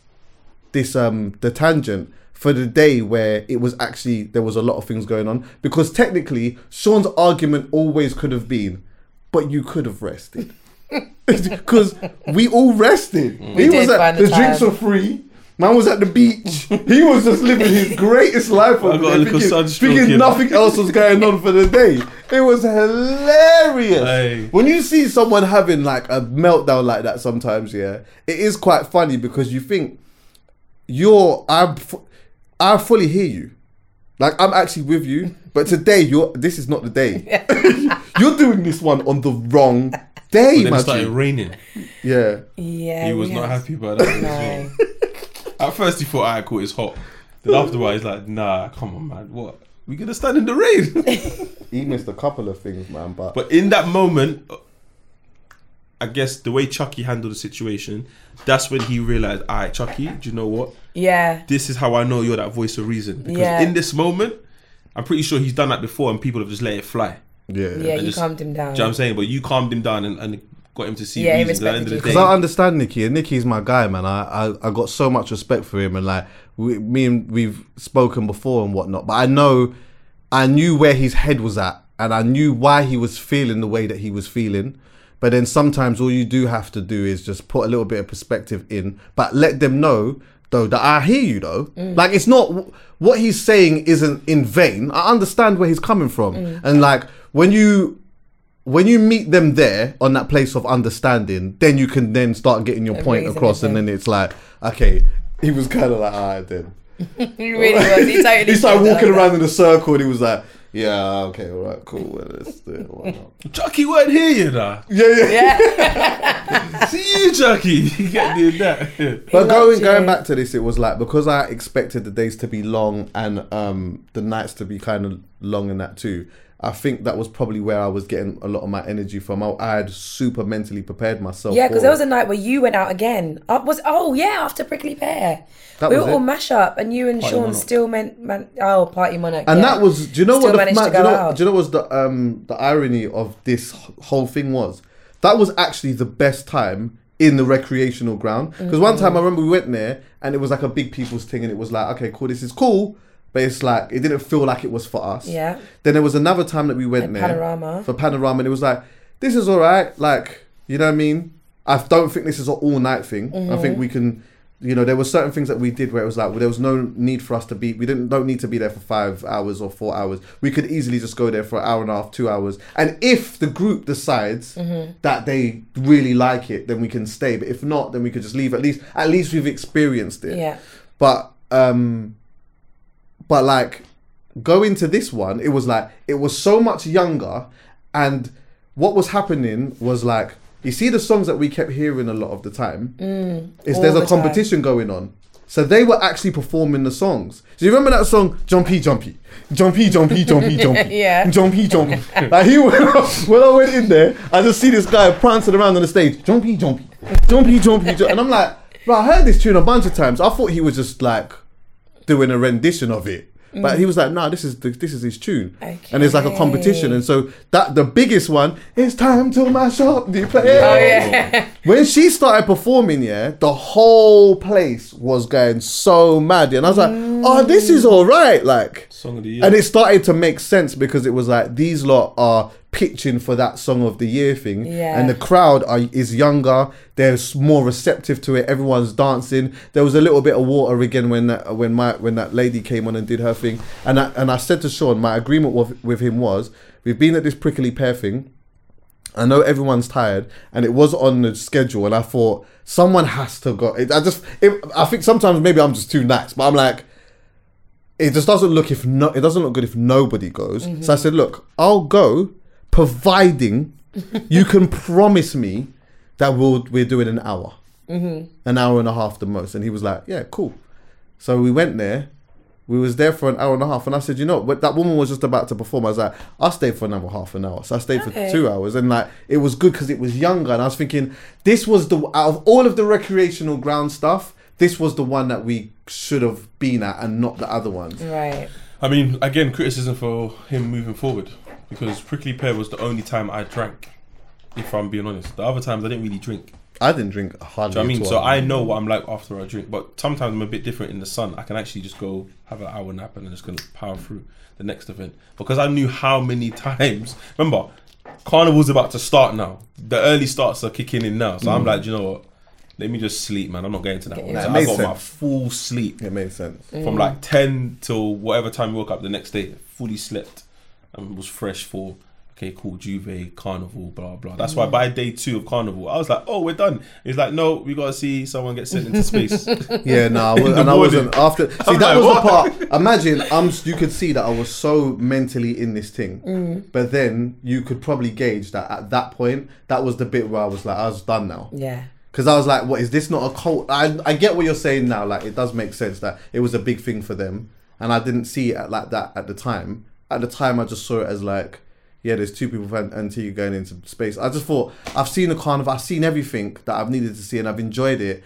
this um the tangent for the day where it was actually there was a lot of things going on. Because technically Sean's argument always could have been but you could have rested. Because we all rested. Mm. He did was at the, the drinks time. were free. Man was at the beach. He was just living his greatest life over I got a little thinking, sunstroke thinking nothing else was going on for the day. It was hilarious. Hey. when you see someone having like a meltdown like that sometimes yeah it is quite funny because you think you're I'm fu- I fully hear you. Like I'm actually with you, but today you're this is not the day. you're doing this one on the wrong day, Then it man. started raining. Yeah. Yeah. He was we not happy about that. as well. At first, he thought, "I cool, it's hot." Then afterwards, he's like, "Nah, come on, man. What? We gonna stand in the rain?" He missed a couple of things, man, but, but in that moment, I guess the way Chuckie handled the situation, that's when he realized, "All right, Chuckie, do you know what? Yeah. This is how I know you're that voice of reason." Because Yeah. in this moment, I'm pretty sure he's done that before, and people have just let it fly. yeah. Yeah, you just- calmed him down. Do you know what I'm saying? But you calmed him down and, and got him to see Yeah, he reasons. At the end of the respected day. Because I understand Nikki, and Nicky's my guy, man. I, I, I got so much respect for him, and like we, me and we've spoken before and whatnot. But I know, I knew where his head was at, and I knew why he was feeling the way that he was feeling. But then sometimes all you do have to do is just put a little bit of perspective in, but let them know though that I hear you though. Mm. Like it's not what he's saying isn't in vain. I understand where he's coming from, mm. and like when you when you meet them there on that place of understanding, then you can then start getting your point across, and then it's like, okay, he was kind of like, all right, then. he really was. He totally He started did walking around in a circle, and he was like, yeah, okay, all right, cool, well, let's do it. Why not? Chuckie weren't here, you know. Yeah, yeah. Yeah. See you, Chuckie. You get doing that. But going loved going back to this, it was like because I expected the days to be long and um the nights to be kind of long in that too. I think that was probably where I was getting a lot of my energy from. I, I had super mentally prepared myself. Yeah, because there it. was a night where you went out again. Uh, was oh yeah, after Prickly Pear. That we was were all mash up, and you and Party Sean Monarch. still meant man. Oh, Party Monarch. and yeah. that was do you know Still what the managed ma- to do you know, do you know what's the um the irony of this whole thing was that was actually the best time in the recreational ground because one Mm-hmm. time I remember we went there and it was like a big people's thing and it was like okay cool this is cool but it's like it didn't feel like it was for us Yeah. then there was another time that we went At there Panorama. for panorama and it was like this is all right like you know what I mean I don't think this is an all night thing I Mm-hmm. think we can you know there were certain things that we did where it was like well, there was no need for us to be we didn't don't need to be there for five hours or four hours we could easily just go there for an hour and a half two hours and if the group decides Mm-hmm. that they really like it then we can stay but if not then we could just leave at least at least we've experienced it Yeah. but um but like going to this one it was like it was so much younger and what was happening was like you see the songs that we kept hearing a lot of the time? Mm, Is all there's a the time. competition going on. So they were actually performing the songs. So you remember that song jumpy jumpy jumpy jumpy jumpy jumpy Yeah. jumpy jumpy like he went when I went in there I just see this guy prancing around on the stage. Jumpy jumpy jumpy jumpy jumpy and I'm like bro I heard this tune a bunch of times. I thought he was just like doing a rendition of it. But he was like, "No, this is the, this is his tune," and it's like a competition. And so that the biggest one, it's time to mash up the place. Oh yeah. When she started performing, yeah, the whole place was going so mad, and I was like, "Oh, this is all right." Like, Song of the year. and it started to make sense because it was like these lot are pitching for that song of the year thing, Yeah. and the crowd are, is younger. They're more receptive to it. Everyone's dancing. There was a little bit of water again when that, when my when that lady came on and did her thing, and I, and I said to Sean, my agreement with, with him was we've been at this prickly pear thing. I know everyone's tired, and it was on the schedule, and I thought someone has to go. I just, it, I think sometimes maybe I'm just too nice, but I'm like, it just doesn't look if no, it doesn't look good if nobody goes. So I mm-hmm. said, look, I'll go, providing you can promise me that we'll we're doing an hour, mm-hmm. an hour and a half the most. And he was like, yeah, cool. So we went there. We was there for an hour and a half, and I said, you know, but that woman was just about to perform. I was like, I'll stay for another half an hour. So I stayed Okay. for two hours, and like it was good because it was younger, and I was thinking this was the out of all of the recreational ground stuff, this was the one that we should have been at, and not the other ones. Right. I mean, again, criticism for him moving forward because Prickly Pear was the only time I drank. If I'm being honest, the other times I didn't really drink. I didn't drink hardly. Do you know I mean? at So. I know what I'm like after I drink, but sometimes I'm a bit different in the sun. I can actually just go have an hour nap and then just gonna power through the next event because I knew how many times. Remember, carnival's about to start now. The early starts are kicking in now, so Mm. I'm like, "Do you know what? Let me just sleep, man. I'm not going to that one. Yeah, So it I makes got my full sleep it made sense. from like 10 till whatever time we woke up the next day. Fully slept and was fresh for. Okay, cool, J'ouvert, Carnival, blah blah. That's why by day two of Carnival, I was like, "Oh, we're done." He's like, "No, we gotta see someone get sent into space." Yeah, no, I was, the and I wasn't after. See, I'm that like, was the part. Imagine, I'm. You could see that I was so mentally in this thing, Mm. but then you could probably gauge that at that point, that was the bit where I was like, I was done now, Yeah. because I was like, what is this not a cult? I I get what you're saying now. Like, it does make sense that it was a big thing for them, and I didn't see it like that at the time. At the time, I just saw it as like. Yeah, there's two people from Antigua going into space. I just thought I've seen the carnival, I've seen everything that I've needed to see, and I've enjoyed it.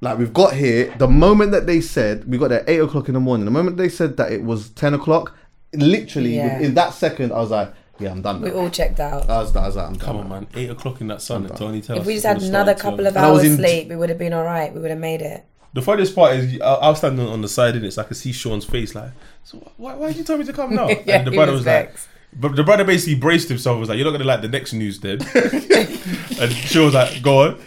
Like we've got here, the moment that they said we got there eight o'clock in the morning. The moment they said that it was ten o'clock, literally Yeah. in that second, I was like, "Yeah, I'm done." We all checked out. I was, I was like, "I'm Come done." on, man. Eight o'clock in that sun and Tony tell If us we just had another couple of And I was hours in- sleep, we would have been all right. We would have made it. The funniest part is I, I was standing on the side in it, so I could see Sean's face. Like, so why, why did you tell me to come now? Yeah, and the brother was was like, but the brother basically braced himself. Was like, you're not gonna like the next news, then. and Sean was like, go on,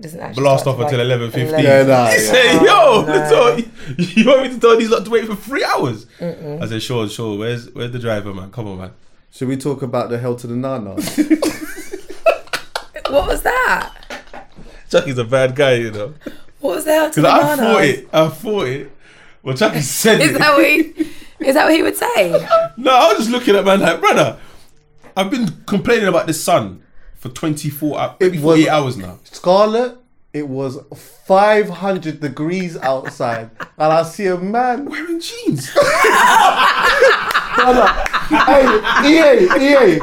Doesn't actually blast off till until like 11:15. Yeah, nah, He yeah. said, yo, Oh, no. so you want me to tell these lot to wait for three hours? I said, sure, sure. Where's where's the driver, man? Come on, man. Should we talk about the hell to the nana? What was that? Chuckie's a bad guy, you know. What was that? to Because the I bananas? thought it. I thought it. Well, Chuckie said Is it. that what he? Is that what he would say? No, I was just looking at man like, brother, I've been complaining about this sun for 24 uh, hours, maybe 48 hours now. Scarlet, it was 500 degrees outside, and I see a man. Wearing jeans. hey, EA, EA,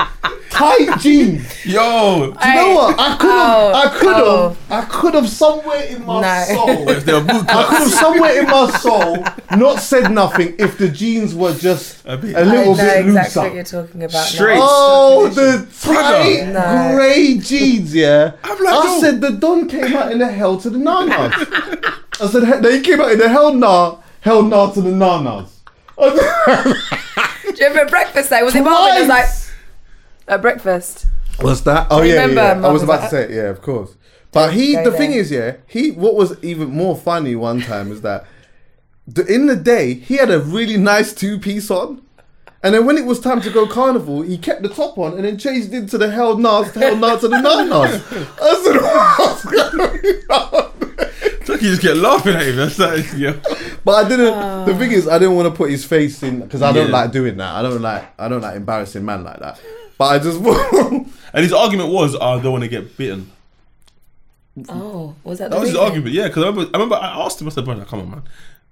tight jeans. Yo. Do you know what? I could have, Oh, I could have, oh. I could have somewhere in my No. soul. If they were boot I could have somewhere in my soul not said nothing if the jeans were just A a, bit- I little know bit exactly what you're looser. talking about. Straight. Now. Oh, the tight No. grey jeans, yeah. I'm like, I yo. said the Don came out in the hell to the nanas. I said he- they came out in the hell nah, hell nah to the nanas. Do you remember breakfast day? Was it Marvin? It was like Twice. At breakfast. Was that? Oh yeah, Remember, yeah. I Mum was was about to like- say it. Yeah, of course. But he, Go the there. thing is, yeah, he. What was even more funny one time is that the, in the day he had a really nice two piece on, and then when it was time to go carnival, he kept the top on and then changed into the hell nas, hell nas to the nanas. I said, what's going on? Chuckie just get laughing at him. That's like, yo. But I didn't. Ah. The thing is, I didn't want to put his face in because I don't Yeah. like doing that. I don't like. I don't like embarrassing man like that. But I just. And his argument was, oh, I don't want to get bitten. Oh, was that the That was his argument, yeah. Because I remember, I remember I asked him, I said, brother, come on, man.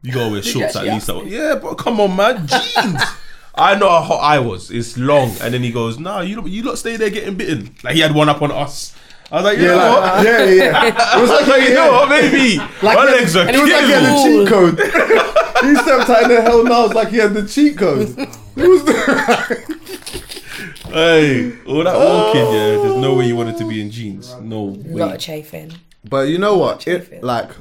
You gotta wear shorts at actually least. Like, yeah, but come on, man. Jeans. I know how hot I was. It's long. And then he goes, nah, you lot, you lot stay there getting bitten. Like he had one up on us. I was like, you yeah, know what? like, yeah, yeah. It was I was like, you know what, maybe. My he legs are It was like he had the cheat code. he stepped out in the hell now. It's like he had the cheat code. It was the- Hey, all that walking, yeah. There's no way you wanted to be in jeans. No A lot of chafing. but you know what? It like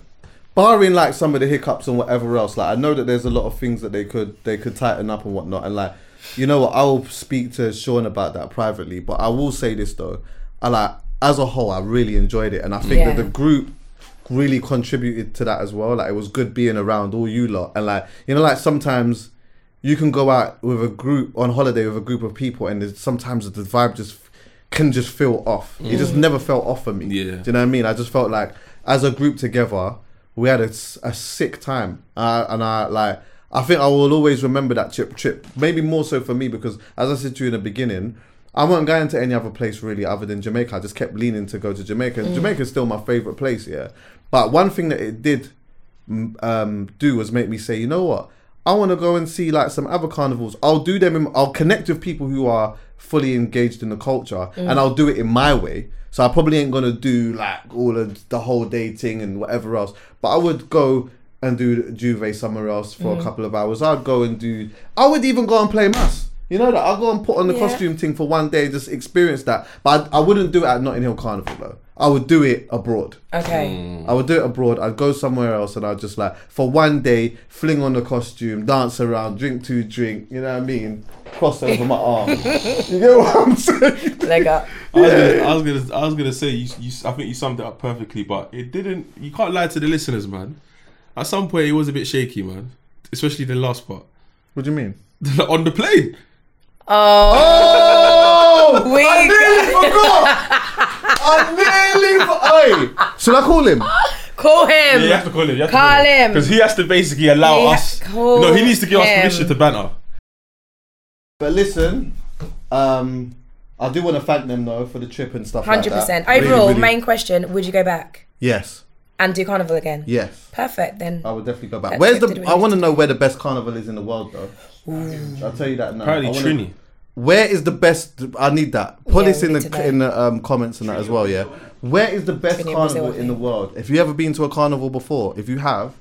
barring like some of the hiccups and whatever else. Like I know that there's a lot of things that they could they could tighten up and whatnot. And like you know what? I will speak to Sean about that privately. But I will say this though. I like as a whole, I really enjoyed it, and I think Yeah. that the group really contributed to that as well. Like it was good being around all you lot, and like you know, like sometimes you can go out with a group on holiday with a group of people, and sometimes the vibe just can just feel off. It just never felt off for me. Yeah. Do you know what I mean? I just felt like as a group together, we had a sick time, uh, and I like. I think I will always remember that trip. Trip maybe more so for me because, as I said to you in the beginning, I wasn't going to any other place really other than Jamaica. I just kept leaning to go to Jamaica. And Jamaica is still my favorite place, yeah. But one thing that it did um, do was make me say, you know what? I want to go and see like some other carnivals. I'll do them. In, I'll connect with people who are fully engaged in the culture, and mm. I'll do it in my way. So I probably ain't gonna do like all of the whole dating and whatever else. But I would go and do J'ouvert somewhere else for a mm. couple of hours. I'd go and do. I would even go and play mass. You know that I'll go and put on the Yeah. costume thing for one day, just experience that. But I, I wouldn't do it at Notting Hill Carnival though. I would do it abroad. Okay. I would do it abroad. I'd go somewhere else and I'd just like for one day fling on the costume, dance around, drink two drink. You know what I mean? Cross over my arm. you get what I'm saying? Leg up. I was, gonna, I was gonna, I was gonna say, you, you, I think you summed it up perfectly, but it didn't. You can't lie to the listeners, man. At some point, it was a bit shaky, man. Especially the last part What do you mean? on the plane. Oh, Oh, We- I nearly forgot. I nearly. For- Oi, should I call him? call him. Yeah, you have to call him. You have Call him. because he has to basically allow He ha- us. call no, he needs to give us him. permission to banter. But listen, um, I do want to thank them though for the trip and stuff. Hundred like percent. that. Really, Overall, really- main question: Would you go back Yes, and do carnival again? yes. Perfect. Then I would definitely go back. That Where's trip the? did I want to know where the best carnival is in the world, though. I'll tell you that now. Apparently, wanna- Trini. Where is the best? I need that. Put Yeah, this we in need to know. the in the um, comments and that as well. Yeah. Where is the best Trini in Brazil, carnival I in the think. world? If you ever been to a carnival before, if you have,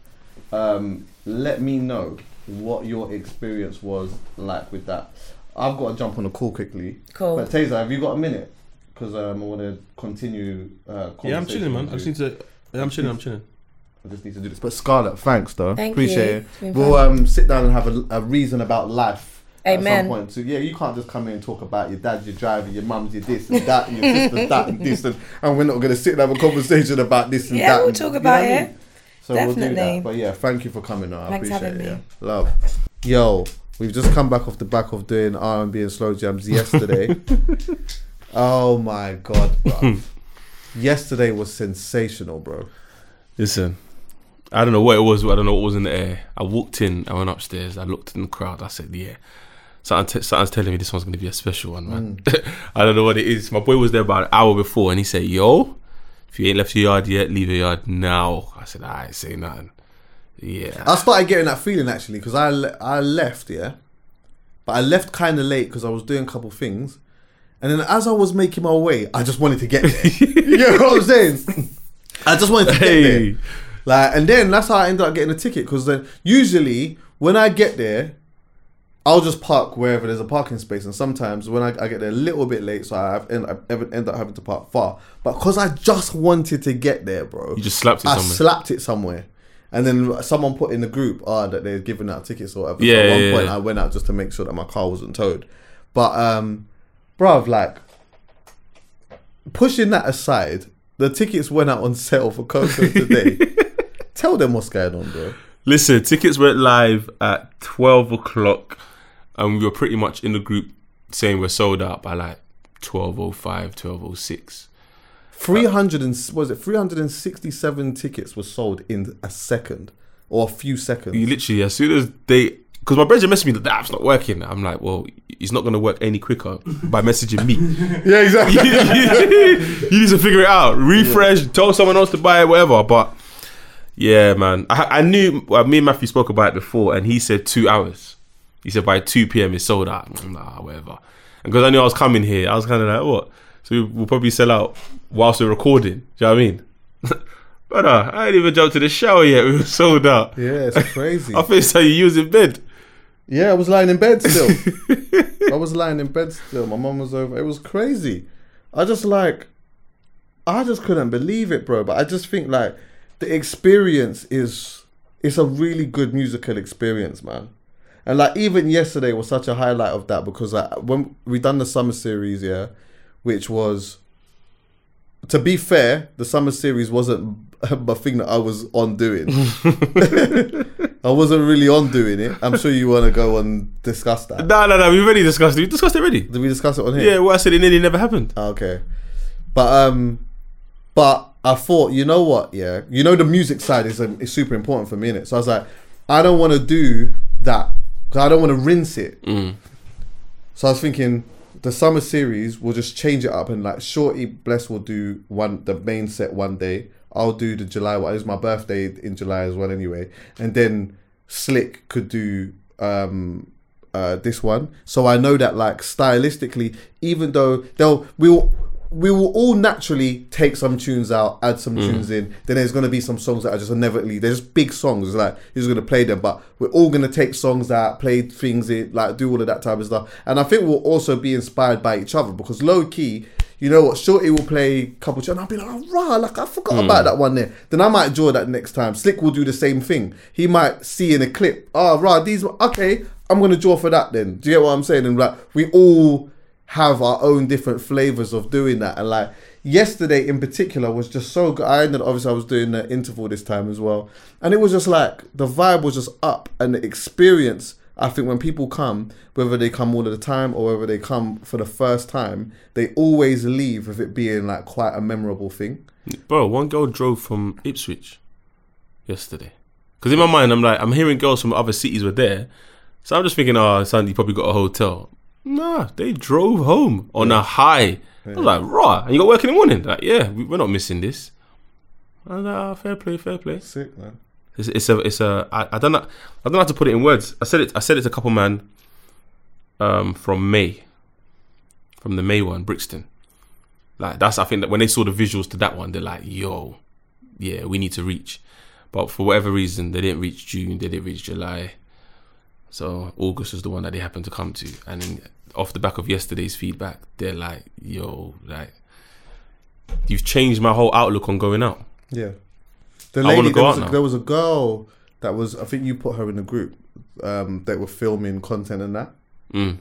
um, let me know what your experience was like with that. I've got to jump on a call quickly. Cool. But Tazer, have you got a minute? Because um, I want to continue. Uh, Yeah, I'm chilling, man. I conversation just with need to. Yeah, I'm chilling. I'm chilling. I just need to do this. But Scarlet, thanks though. Thank Appreciate you. it. It's been We'll fun. um, sit down and have a, a reason about life. At some point too. Yeah, you can't just come in and talk about your dad, your driver, your mum's, your this and that, and your sister's that and this, and, and we're not going to sit and have a conversation about this and Yeah, that. we'll and- talk you know about I it. mean? So we'll do that. But yeah, thank you for coming. On. I Thanks appreciate having it. me. Yeah. Love. Yo, we've just come back off the back of doing R and B and slow jams yesterday. oh my god, bro. Hmm. yesterday was sensational, bro. Listen, I don't know what it was. I don't know what was in the air. I walked in. I went upstairs. I looked in the crowd. I said, "Yeah." T- something's telling me this one's gonna be a special one, man. Mm. I don't know what it is. My boy was there about an hour before, and he said, "Yo, if you ain't left your yard yet, leave your yard now." I said, "I ain't say nothing." Yeah, I started getting that feeling actually because I le- I left yeah, but I left kind of late because I was doing a couple things, and then as I was making my way, I just wanted to get there. you know what I'm saying? I just wanted to get Hey. there. Like, and then that's how I ended up getting a ticket because then usually when I get there, I'll just park wherever there's a parking space, and sometimes when I, I get there a little bit late, so I have, end, I end up having to park far. But because I just wanted to get there, bro, you just slapped it I somewhere. slapped it somewhere. And then someone put in the group oh, that they're giving out tickets or whatever. Yeah, so at one yeah, point yeah. I went out just to make sure that my car wasn't towed. But um bruv, like pushing that aside, the tickets went out on sale for Coco today. Tell them what's going on, bro. Listen, tickets went live at twelve o'clock, and we were pretty much in the group saying we're sold out by like 12.05, 12.06. 300 and was it 367 tickets were sold in a second or a few seconds. You literally, as soon as they, because my brother messaged me that the app's not working. I'm like, well, it's not going to work any quicker by messaging me. yeah, exactly. you need to figure it out. Refresh, tell someone else to buy it, whatever. But yeah, man, I, I knew. Well, me and Matthew spoke about it before, and he said two hours. He said by two p.m. it's sold out. I'm like, "Ah, whatever. And because I knew I was coming here, I was kind of like, what? So we'll probably sell out whilst we're recording. Do you know what I mean? but uh, I ain't even jumped to the shower yet. We were sold out. yeah, it's crazy. I think so. You was in bed. Yeah, I was lying in bed still. I was lying in bed still. My mum was over. It was crazy. I just like, I just couldn't believe it, bro. But I just think like the experience is, it's a really good musical experience, man. And like even yesterday was such a highlight of that because like when we done the summer series, yeah, which was, to be fair, the summer series wasn't a thing that I was on doing. I wasn't really on doing it. I'm sure you want to go and discuss that. No, no, no. We've already discussed it. We discussed it already. Did we discuss it on here? Yeah, what I said it nearly never happened. Ah, Okay. But um, but I thought, you know what? Yeah, you know the music side is um, is super important for me, innit? So I was like, I don't want to do that because I don't want to rinse it. So I was thinking the summer series will just change it up and like Shorty Bless will do one the main set one day. I'll do the July one. It's my birthday in July as well, anyway. And then Slick could do um uh this one. So I know that like stylistically, even though they'll we'll we will all naturally take some tunes out, add some tunes mm. in. Then there's gonna be some songs that are just inevitably they're just big songs. It's like you're just gonna play them, but we're all gonna take songs out, play things in, like do all of that type of stuff. And I think we'll also be inspired by each other because low key, you know what, Shorty will play a couple tunes, and I'll be like, oh, rah, like I forgot about mm. that one there. Then I might draw that next time. Slick will do the same thing. He might see in a clip, oh, rah, these, okay, I'm gonna draw for that then. Do you get what I'm saying? And like we all have our own different flavors of doing that. And like yesterday in particular was just so good. I ended obviously I was doing the interval this time as well. And it was just like the vibe was just up and the experience I think when people come, whether they come all of the time or whether they come for the first time, they always leave with it being like quite a memorable thing. Bro, one girl drove from Ipswich yesterday. Because in my mind, I'm like, I'm hearing girls from other cities were there. So I'm just thinking, oh, Sandy probably got a hotel. Nah, they drove home on a high. I was like, raw. And you got work in the morning? Like, yeah, we- we're not missing this. I was like, oh, fair play, fair play. Sick man. It's, it's a, it's a. I, I don't know. I don't know how to put it in words. I said it. I said it to a couple man, um, from May, from the May one, Brixton. Like that's. I think that when they saw the visuals to that one, they're like, "Yo, yeah, we need to reach." But for whatever reason, they didn't reach June. They didn't reach July. So August was the one that they happened to come to, and then off the back of yesterday's feedback, they're like, "Yo, like, you've changed my whole outlook on going out." Yeah. The I wanna go there, out was a, now. there was a girl that was, I think you put her in the group um, that were filming content and that. Mm.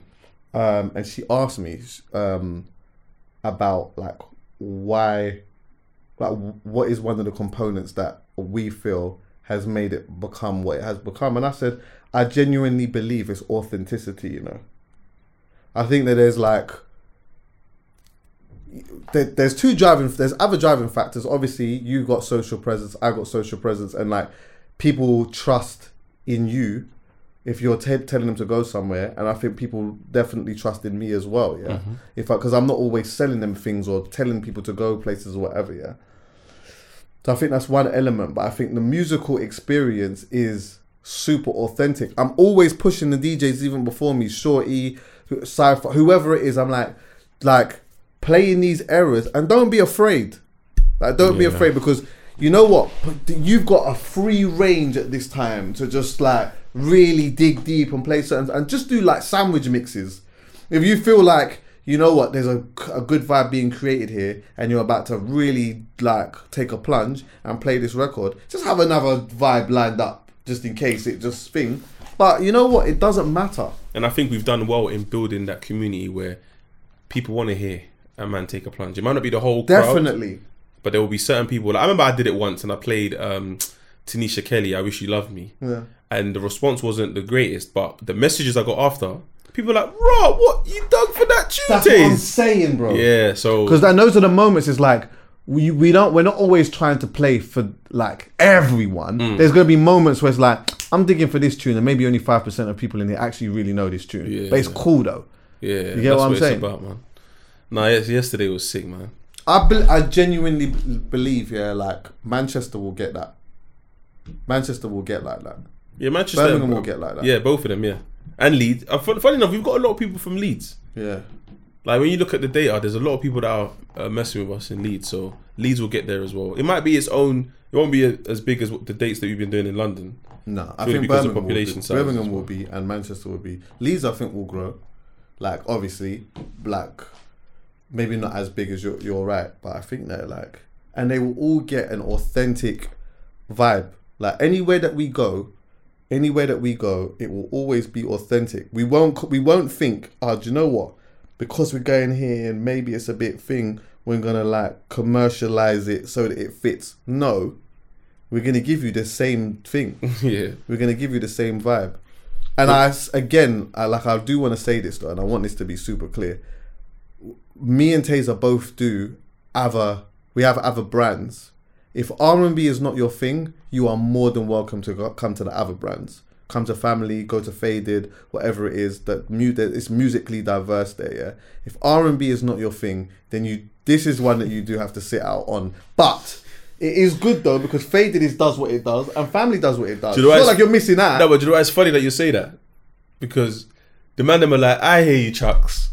Um, and she asked me um, about like why, like what is one of the components that we feel has made it become what it has become. And I said, I genuinely believe it's authenticity, you know. I think that there's like there, there's two driving there's other driving factors. Obviously you got social presence i got social presence and like people trust in you if you're t- telling them to go somewhere. And i think people definitely trust in me as well yeah. Mm-hmm. If because i'm not always selling them things or telling people to go places or whatever yeah so i think that's one element but i think the musical experience is super authentic. I'm always pushing the djs even before me shorty sci-fi whoever it is. I'm like like playing these errors and don't be afraid. Like don't be afraid because you know what? You've got a free range at this time to just like really dig deep and play certain and just do like sandwich mixes. If you feel like you know what? There's a, a good vibe being created here and you're about to really like take a plunge and play this record. Just have another vibe lined up just in case it just thing. But you know what? It doesn't matter. And I think we've done well in building that community where people want to hear a man take a plunge. It might not be the whole crowd, definitely. but there will be certain people. Like, I remember I did it once and I played um, Tynisha Keli, I Wish You Loved Me. yeah. And the response wasn't the greatest, but the messages I got after, people were like, Raw, what you dug for that tune, that's what I'm saying bro Yeah, so because those are the moments it's like we we don't we're not always trying to play for like everyone Mm. there's going to be moments where it's like i'm digging for this tune and maybe only 5% of people in here actually really know this tune Yeah. but it's cool though yeah, get that's what I'm what, saying? it's about, man. No, yes, yesterday was sick, man. I, be- I genuinely believe yeah like manchester will get that manchester will get like that Yeah, Manchester. Birmingham will get like that. Yeah, both of them, yeah. And Leeds. Uh, fun- funny enough, we've got a lot of people from Leeds. yeah Like when you look at the data, there's a lot of people that are uh, messing with us in Leeds. So Leeds will get there as well. It might be its own. It won't be a, as big as what the dates that we've been doing in London. No, I think because of Birmingham, population will, be, Birmingham as will be and Manchester will be. Leeds, I think, will grow. Like obviously, like maybe not as big as you're, you're right, but I think they're like, and they will all get an authentic vibe. Like anywhere that we go, anywhere that we go, it will always be authentic. We won't we won't think, oh, do you know what? Because we're going here and maybe it's a bit thing, we're gonna like commercialize it so that it fits. No, we're gonna give you the same thing. yeah. We're gonna give you the same vibe. And I, again, I like I do want to say this though, and I want this to be super clear. Me and Tazer both do other. We have other brands. If R and B is not your thing, you are more than welcome to go, come to the other brands. Come to Family, go to Faded, whatever it is. That mu- it's musically diverse there. Yeah. If R and B is not your thing, then you this is one that you do have to sit out on. But It is good though because Faded is does what it does and Family does what it does. Do you know it's not like you're missing out. No, but do you know it's funny that you say that? Because the man them are like, I hear you, Chucks.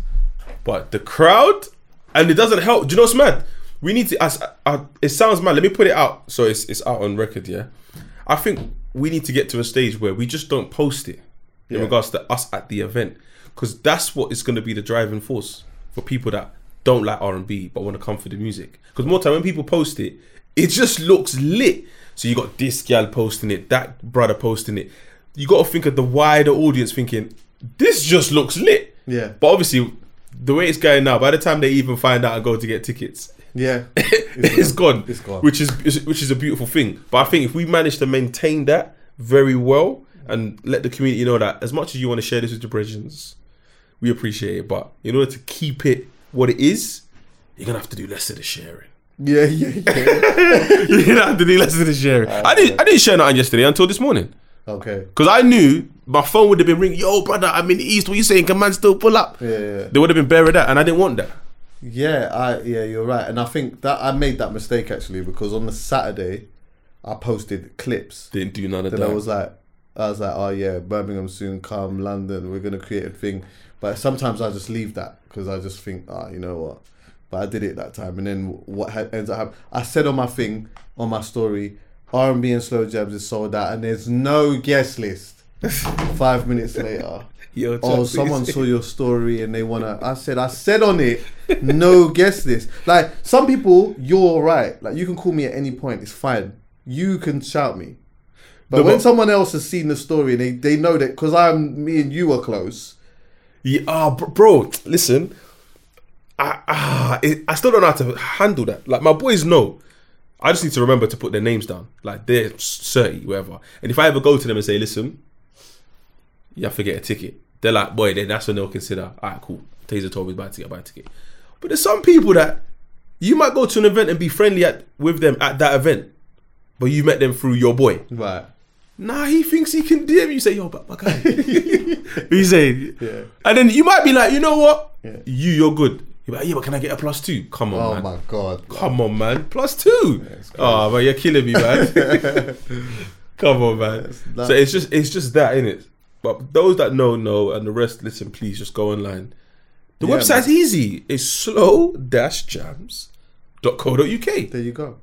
But the crowd, and it doesn't help. Do you know what's mad? We need to, as, uh, it sounds mad. Let me put it out. So it's, it's out on record, yeah? I think we need to get to a stage where we just don't post it in Yeah. regards to us at the event. Because that's what is going to be the driving force for people that don't like R&B but want to come for the music. Because more time when people post it, it just looks lit. So you got this gal posting it, that brother posting it. You got to think of the wider audience thinking, this just looks lit. Yeah. But obviously, the way it's going now, by the time they even find out and go to get tickets, Yeah. it's gone. It's gone. Which is which is a beautiful thing. But I think if we manage to maintain that very well and let the community know that as much as you want to share this with your brethren, we appreciate it. But in order to keep it what it is, you're gonna have to do less of the sharing. Yeah, yeah, yeah. you're gonna have to do less of the sharing. I didn't I didn't share nothing yesterday until this morning. okay. Because I knew my phone would have been ringing, yo brother, I'm in the east, what you saying? Can man still pull up? Yeah, yeah. There would have been of that, and I didn't want that. Yeah, I yeah, you're right. And I think that I made that mistake actually because on the Saturday I posted clips. Didn't do none of Then that. I was like I was like, oh yeah, Birmingham soon come, London, we're gonna create a thing. But sometimes I just leave that because I just think, ah, you know what. But I did it that time, and then what ha- ends up happening? I said on my thing, on my story, R and B and slow jams is sold out, and there's no guest list. Five minutes later, Yo, oh, someone saw your story and they wanna. I said, I said on it, no guess this. Like some people, you're right. Like you can call me at any point. It's fine. You can shout me. But No, when but- someone else has seen the story and they, they know that because I'm me and you are close. Yeah, oh, bro, listen. I, ah, it, I still don't know how to handle that. Like, my boys know. I just need to remember to put their names down. Like, they're 30, whatever. And if I ever go to them and say, listen, you have to get a ticket, they're like, boy, then that's when they'll consider, all right, cool. Tazer told me to buy a ticket, buy a ticket. But there's some people that you might go to an event and be friendly at, with them at that event, but you met them through your boy. Right. Nah, he thinks he can DM you. Say, yo, but my guy. you say, Yeah. and then you might be like, you know what? Yeah. You, you're good. You're like, yeah, but can I get a plus two? Come on, man. Oh man. my god. Come on, man. Plus two. it's ah, oh, man, you're killing me, man. Come on, man. So it's just, it's just that, innit? But those that know, know, and the rest, listen, please just go online. The Yeah, website's man. easy. It's slow-jams.co.uk. There you go.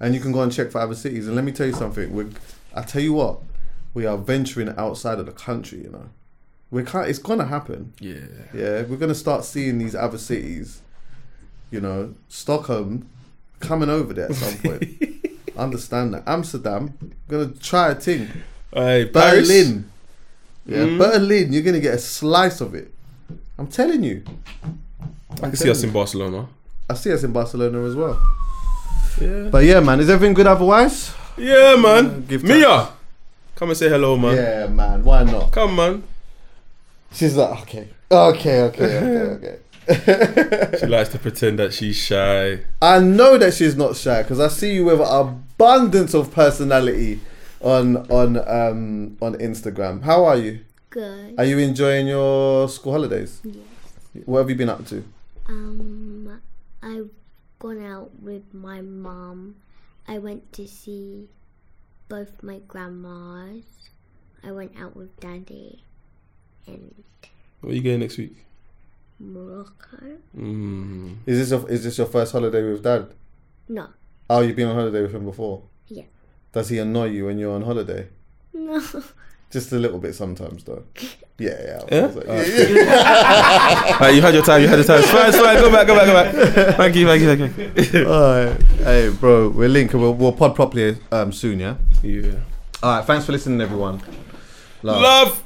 And you can go and check for other cities. And let me tell you something. We, I tell you what, we are venturing outside of the country. You know, we can't. It's gonna happen. Yeah. Yeah, we're gonna start seeing these other cities. You know, Stockholm coming over there at some point. Understand that Amsterdam gonna try a thing. Hey, Paris. Berlin, yeah, Mm. Berlin. You're gonna get a slice of it. I'm telling you. I can see us in Barcelona. I see us in Barcelona as well. Yeah. But yeah, man, is everything good otherwise? Yeah, man. give Mia, come and say hello, man. Yeah, man. Why not? Come, man. She's like, okay, okay, okay, okay, okay. She likes to pretend that she's shy. I know that she's not shy because I see you with abundance of personality on on um on Instagram. How are you? Good. Are you enjoying your school holidays? Yes. What have you been up to? Um, I've gone out with my mom. I went to see both my grandmas. I went out with daddy and. Where are you going next week? Morocco. Mm. Is this your, is this your first holiday with dad? No, Oh, you've been on holiday with him before. Yeah. Does he annoy you when you're on holiday? no. Just a little bit sometimes, though. Yeah, yeah. Yeah? like, yeah, yeah. Alright, you had your time. You had your time. It's fine. It's fine. Go back. Go back. Go back. Thank you. Thank you. Thank you. Alright. Hey, bro, we're linking. We'll, we'll pod properly um, soon, yeah? Yeah. All right. Thanks for listening, everyone. Love. Love.